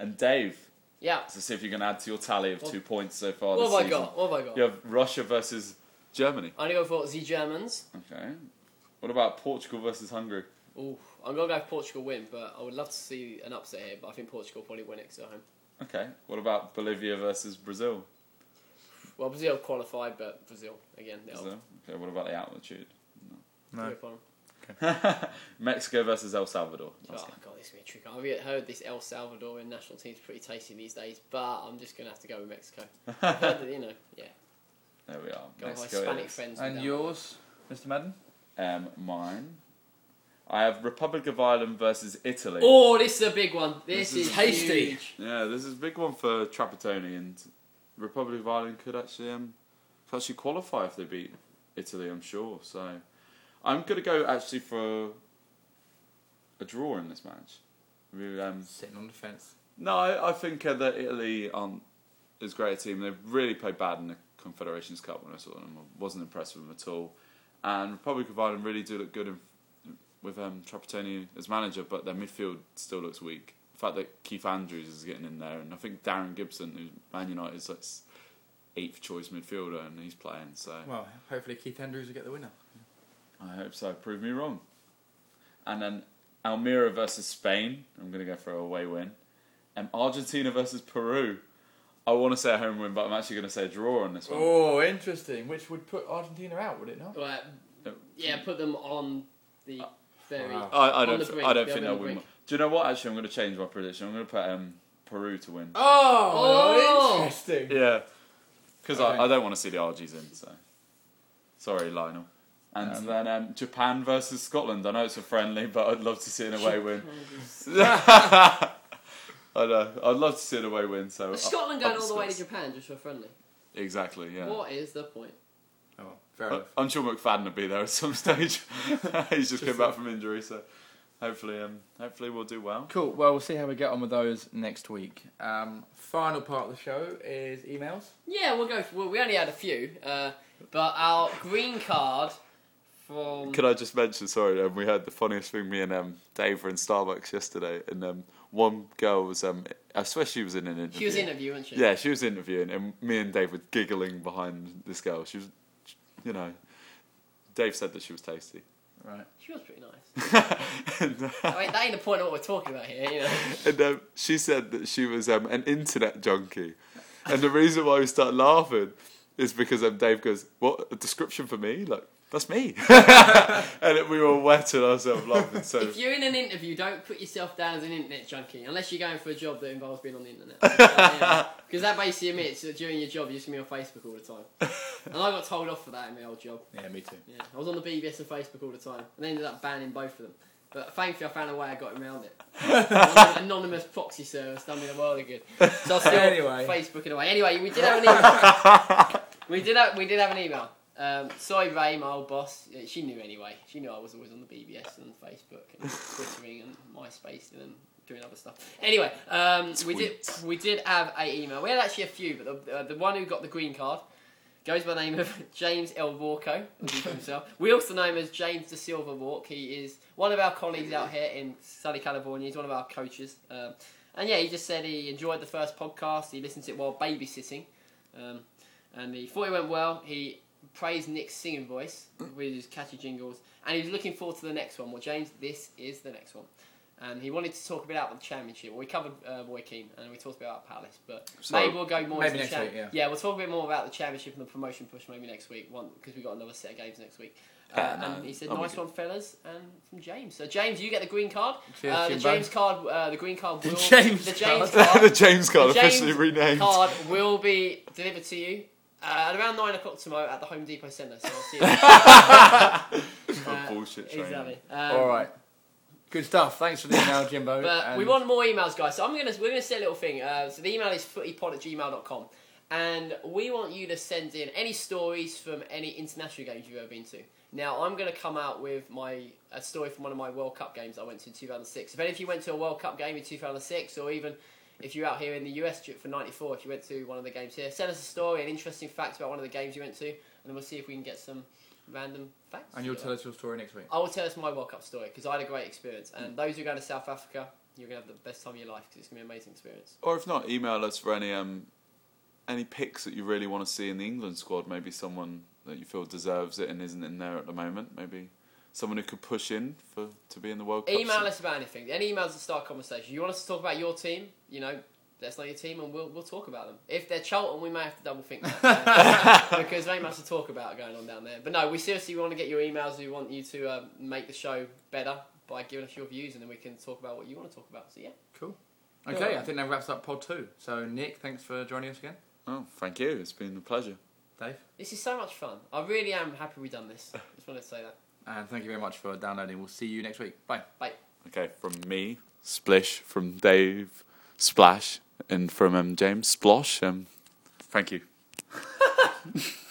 And Dave,
Yeah.
to see if you can add to your tally of
What-
two points so far
What
this
have I
season.
got? What have I got?
You have Russia versus Germany.
I'm going to go for the Germans.
Okay. What about Portugal versus Hungary?
Ooh, I'm going to go for Portugal win, but I would love to see an upset here, but I think Portugal probably win it 'cause they're home.
Okay. What about Bolivia versus Brazil?
Well, Brazil qualified, but Brazil, again, they'll
Brazil. Okay. What about the altitude?
No.
rip on 'em.
Mexico versus El Salvador.
Oh,
That's
God, this is going to be tricky. I've heard this El Salvador Salvadorian national team's pretty tasty these days, but I'm just going to have to go with Mexico. Heard that, you know, yeah.
There we are.
Go with my
Mexico
Hispanic
is.
friends.
And
with that.
yours, Mr. Madden?
Um, mine. I have Republic of Ireland versus Italy.
Oh, this is a big one. This,
This
is,
is
tasty.
huge.
Yeah, this is a big one for Trapattoni, and Republic of Ireland could actually um, could actually qualify if they beat Italy. I'm sure. So I'm gonna go actually for a draw in this match. We, um,
Sitting on the fence.
no, I, I think uh, that Italy aren't as great a team. They've really played bad in the Confederations Cup when I saw them. I wasn't impressed with them at all. And Republic of Ireland really do look good in, with um, Trapattoni as manager, but their midfield still looks weak. The fact that Keith Andrews is getting in there, and I think Darren Gibson, who's Man United's like eighth choice midfielder, and he's playing. So
Well, hopefully Keith Andrews will get the winner.
I hope so. Prove me wrong. And then Armenia versus Spain. I'm going to go for a away win. And Argentina versus Peru. I want to say a home win, but I'm actually going to say a draw on this one.
Oh, interesting. Which would put Argentina out, would it not?
Right, yeah, put them on the very.
Wow.
I, I don't.
the brink,
I don't think they'll win.
brink.
Do you know what? Actually, I'm going to change my prediction. I'm going to put um, Peru to win.
Oh,
Oh!
interesting.
Yeah, because
Okay.
I, I don't want to see the Argies in. So sorry, Lionel. And
Um,
then um, Japan versus Scotland. I know it's a friendly, but I'd love to see an away win. I know. I'd love to see an away win. So
Is Scotland
up
going all the way to Japan just for a friendly?
Exactly. Yeah.
What is the point?
Oh, fair
I-
enough.
I'm sure McFadden will be there at some stage. He's just,
Just
came back from injury, so hopefully, um, hopefully we'll do well.
Cool. Well, we'll see how we get on with those next week. Um, final part of the show is emails.
Yeah, we'll go. For, well, we only had a few, uh, but our green card from.
Could I just mention? Sorry, um, we had the funniest thing. Me and um, Dave were in Starbucks yesterday, and um, one girl was. Um, I swear she was in an interview.
She was interviewing, she?
Yeah, she was interviewing, and me and Dave were giggling behind this girl. She was, you know, Dave said that she was tasty.
Right.
She was pretty nice.
and, uh,
I mean, that ain't the point of what we're talking about here, you know.
and um, she said that she was um, an internet junkie, and the reason why we started laughing is because um, Dave goes, "What a description for me? Like that's me," and it, we were wetting ourselves laughing. So
If you're in an interview, don't put yourself down as an internet junkie unless you're going for a job that involves being on the internet. Because that basically admits that during your job you're just going to be on Facebook all the time. And I got told off for that in my old job.
Yeah, me too.
Yeah, I was on the BBS and Facebook all the time, and they ended up banning both of them. But thankfully, I found a way I got around it. An anonymous proxy service done me the world of good. So I still
Anyway.
Facebooking away. Anyway, we did have an email. we did have we did have an email. Um, sorry, Ray, my old boss. She knew anyway. She knew I was always on the BBS and Facebook and Twittering and MySpace and doing other stuff. Anyway, um, we did we did have a email. We had actually a few, but the, uh, the one who got the green card goes by the name of James El Walko as he calls himself. We also know him as James Da Silva Walk. He is one of our colleagues out here in sunny California. He's one of our coaches. Um, and yeah, he just said he enjoyed the first podcast. He listened to it while babysitting. Um, and he thought it went well. He praised Nick's singing voice with his catchy jingles. And he was looking forward to the next one. Well, James, this is the next one. And he wanted to talk a bit about the championship. Well, we covered uh, Roy Keane and we talked about Palace, but
So-
maybe we'll go more
Maybe
into the
next week, yeah.
we'll talk a bit more about the championship and the promotion push maybe next week, one because we got another set of games next week. Uh,
Yeah, no,
and he said, "Nice one, fellas," and from James. So James, you get the green card. Uh, the James card, uh, the green card will
James
the James
card.
card,
the James card
The James
officially renamed.
card will be delivered to you uh, at around nine o'clock tomorrow at the Home Depot Centre. So I'll see you. Uh,
bullshit training.
exactly. Um,
All right. Good stuff. Thanks for the email, Jimbo.
But
and
we want more emails, guys. So I'm gonna we're gonna say a little thing. Uh, so the email is footypod at gmail.com. and we want you to send in any stories from any international games you've ever been to. Now I'm gonna come out with my a story from one of my World Cup games I went to in 2006. If any of you went to a World Cup game in 2006, or even if you're out here in the US for '94, if you went to one of the games here, send us a story, an interesting fact about one of the games you went to, and then we'll see if we can get some random facts.
And you'll tell us your story next week.
I will tell us my World Cup story because I had a great experience. And those who go to South Africa, you're going to have the best time of your life because it's going to be an amazing experience.
Or if not, email us for any um, any picks that you really want to see in the England squad. Maybe someone that you feel deserves it and isn't in there at the moment. Maybe someone who could push in for to be in the World Cup.
Email
soon.
us about anything. Any emails that start conversation. You want us to talk about your team? You know, let us know your team and we'll, we'll talk about them. If they're Charlton, we may have to double think that. because there ain't much to talk about going on down there. But no, we seriously want to get your emails. We want you to uh, make the show better by giving us your views and then we can talk about what you want to talk about. So yeah.
Cool. Okay, I think that wraps up pod two. So, Nick, thanks for joining us again.
Oh, thank you. It's been a pleasure.
Dave,
This is so much fun. I really am happy we've done this. Just wanted to say that.
And thank you very much for downloading. We'll see you next week. Bye. Bye.
Okay, from me, Splish, from Dave, Splash, and from um, James, Splosh. Um, thank you.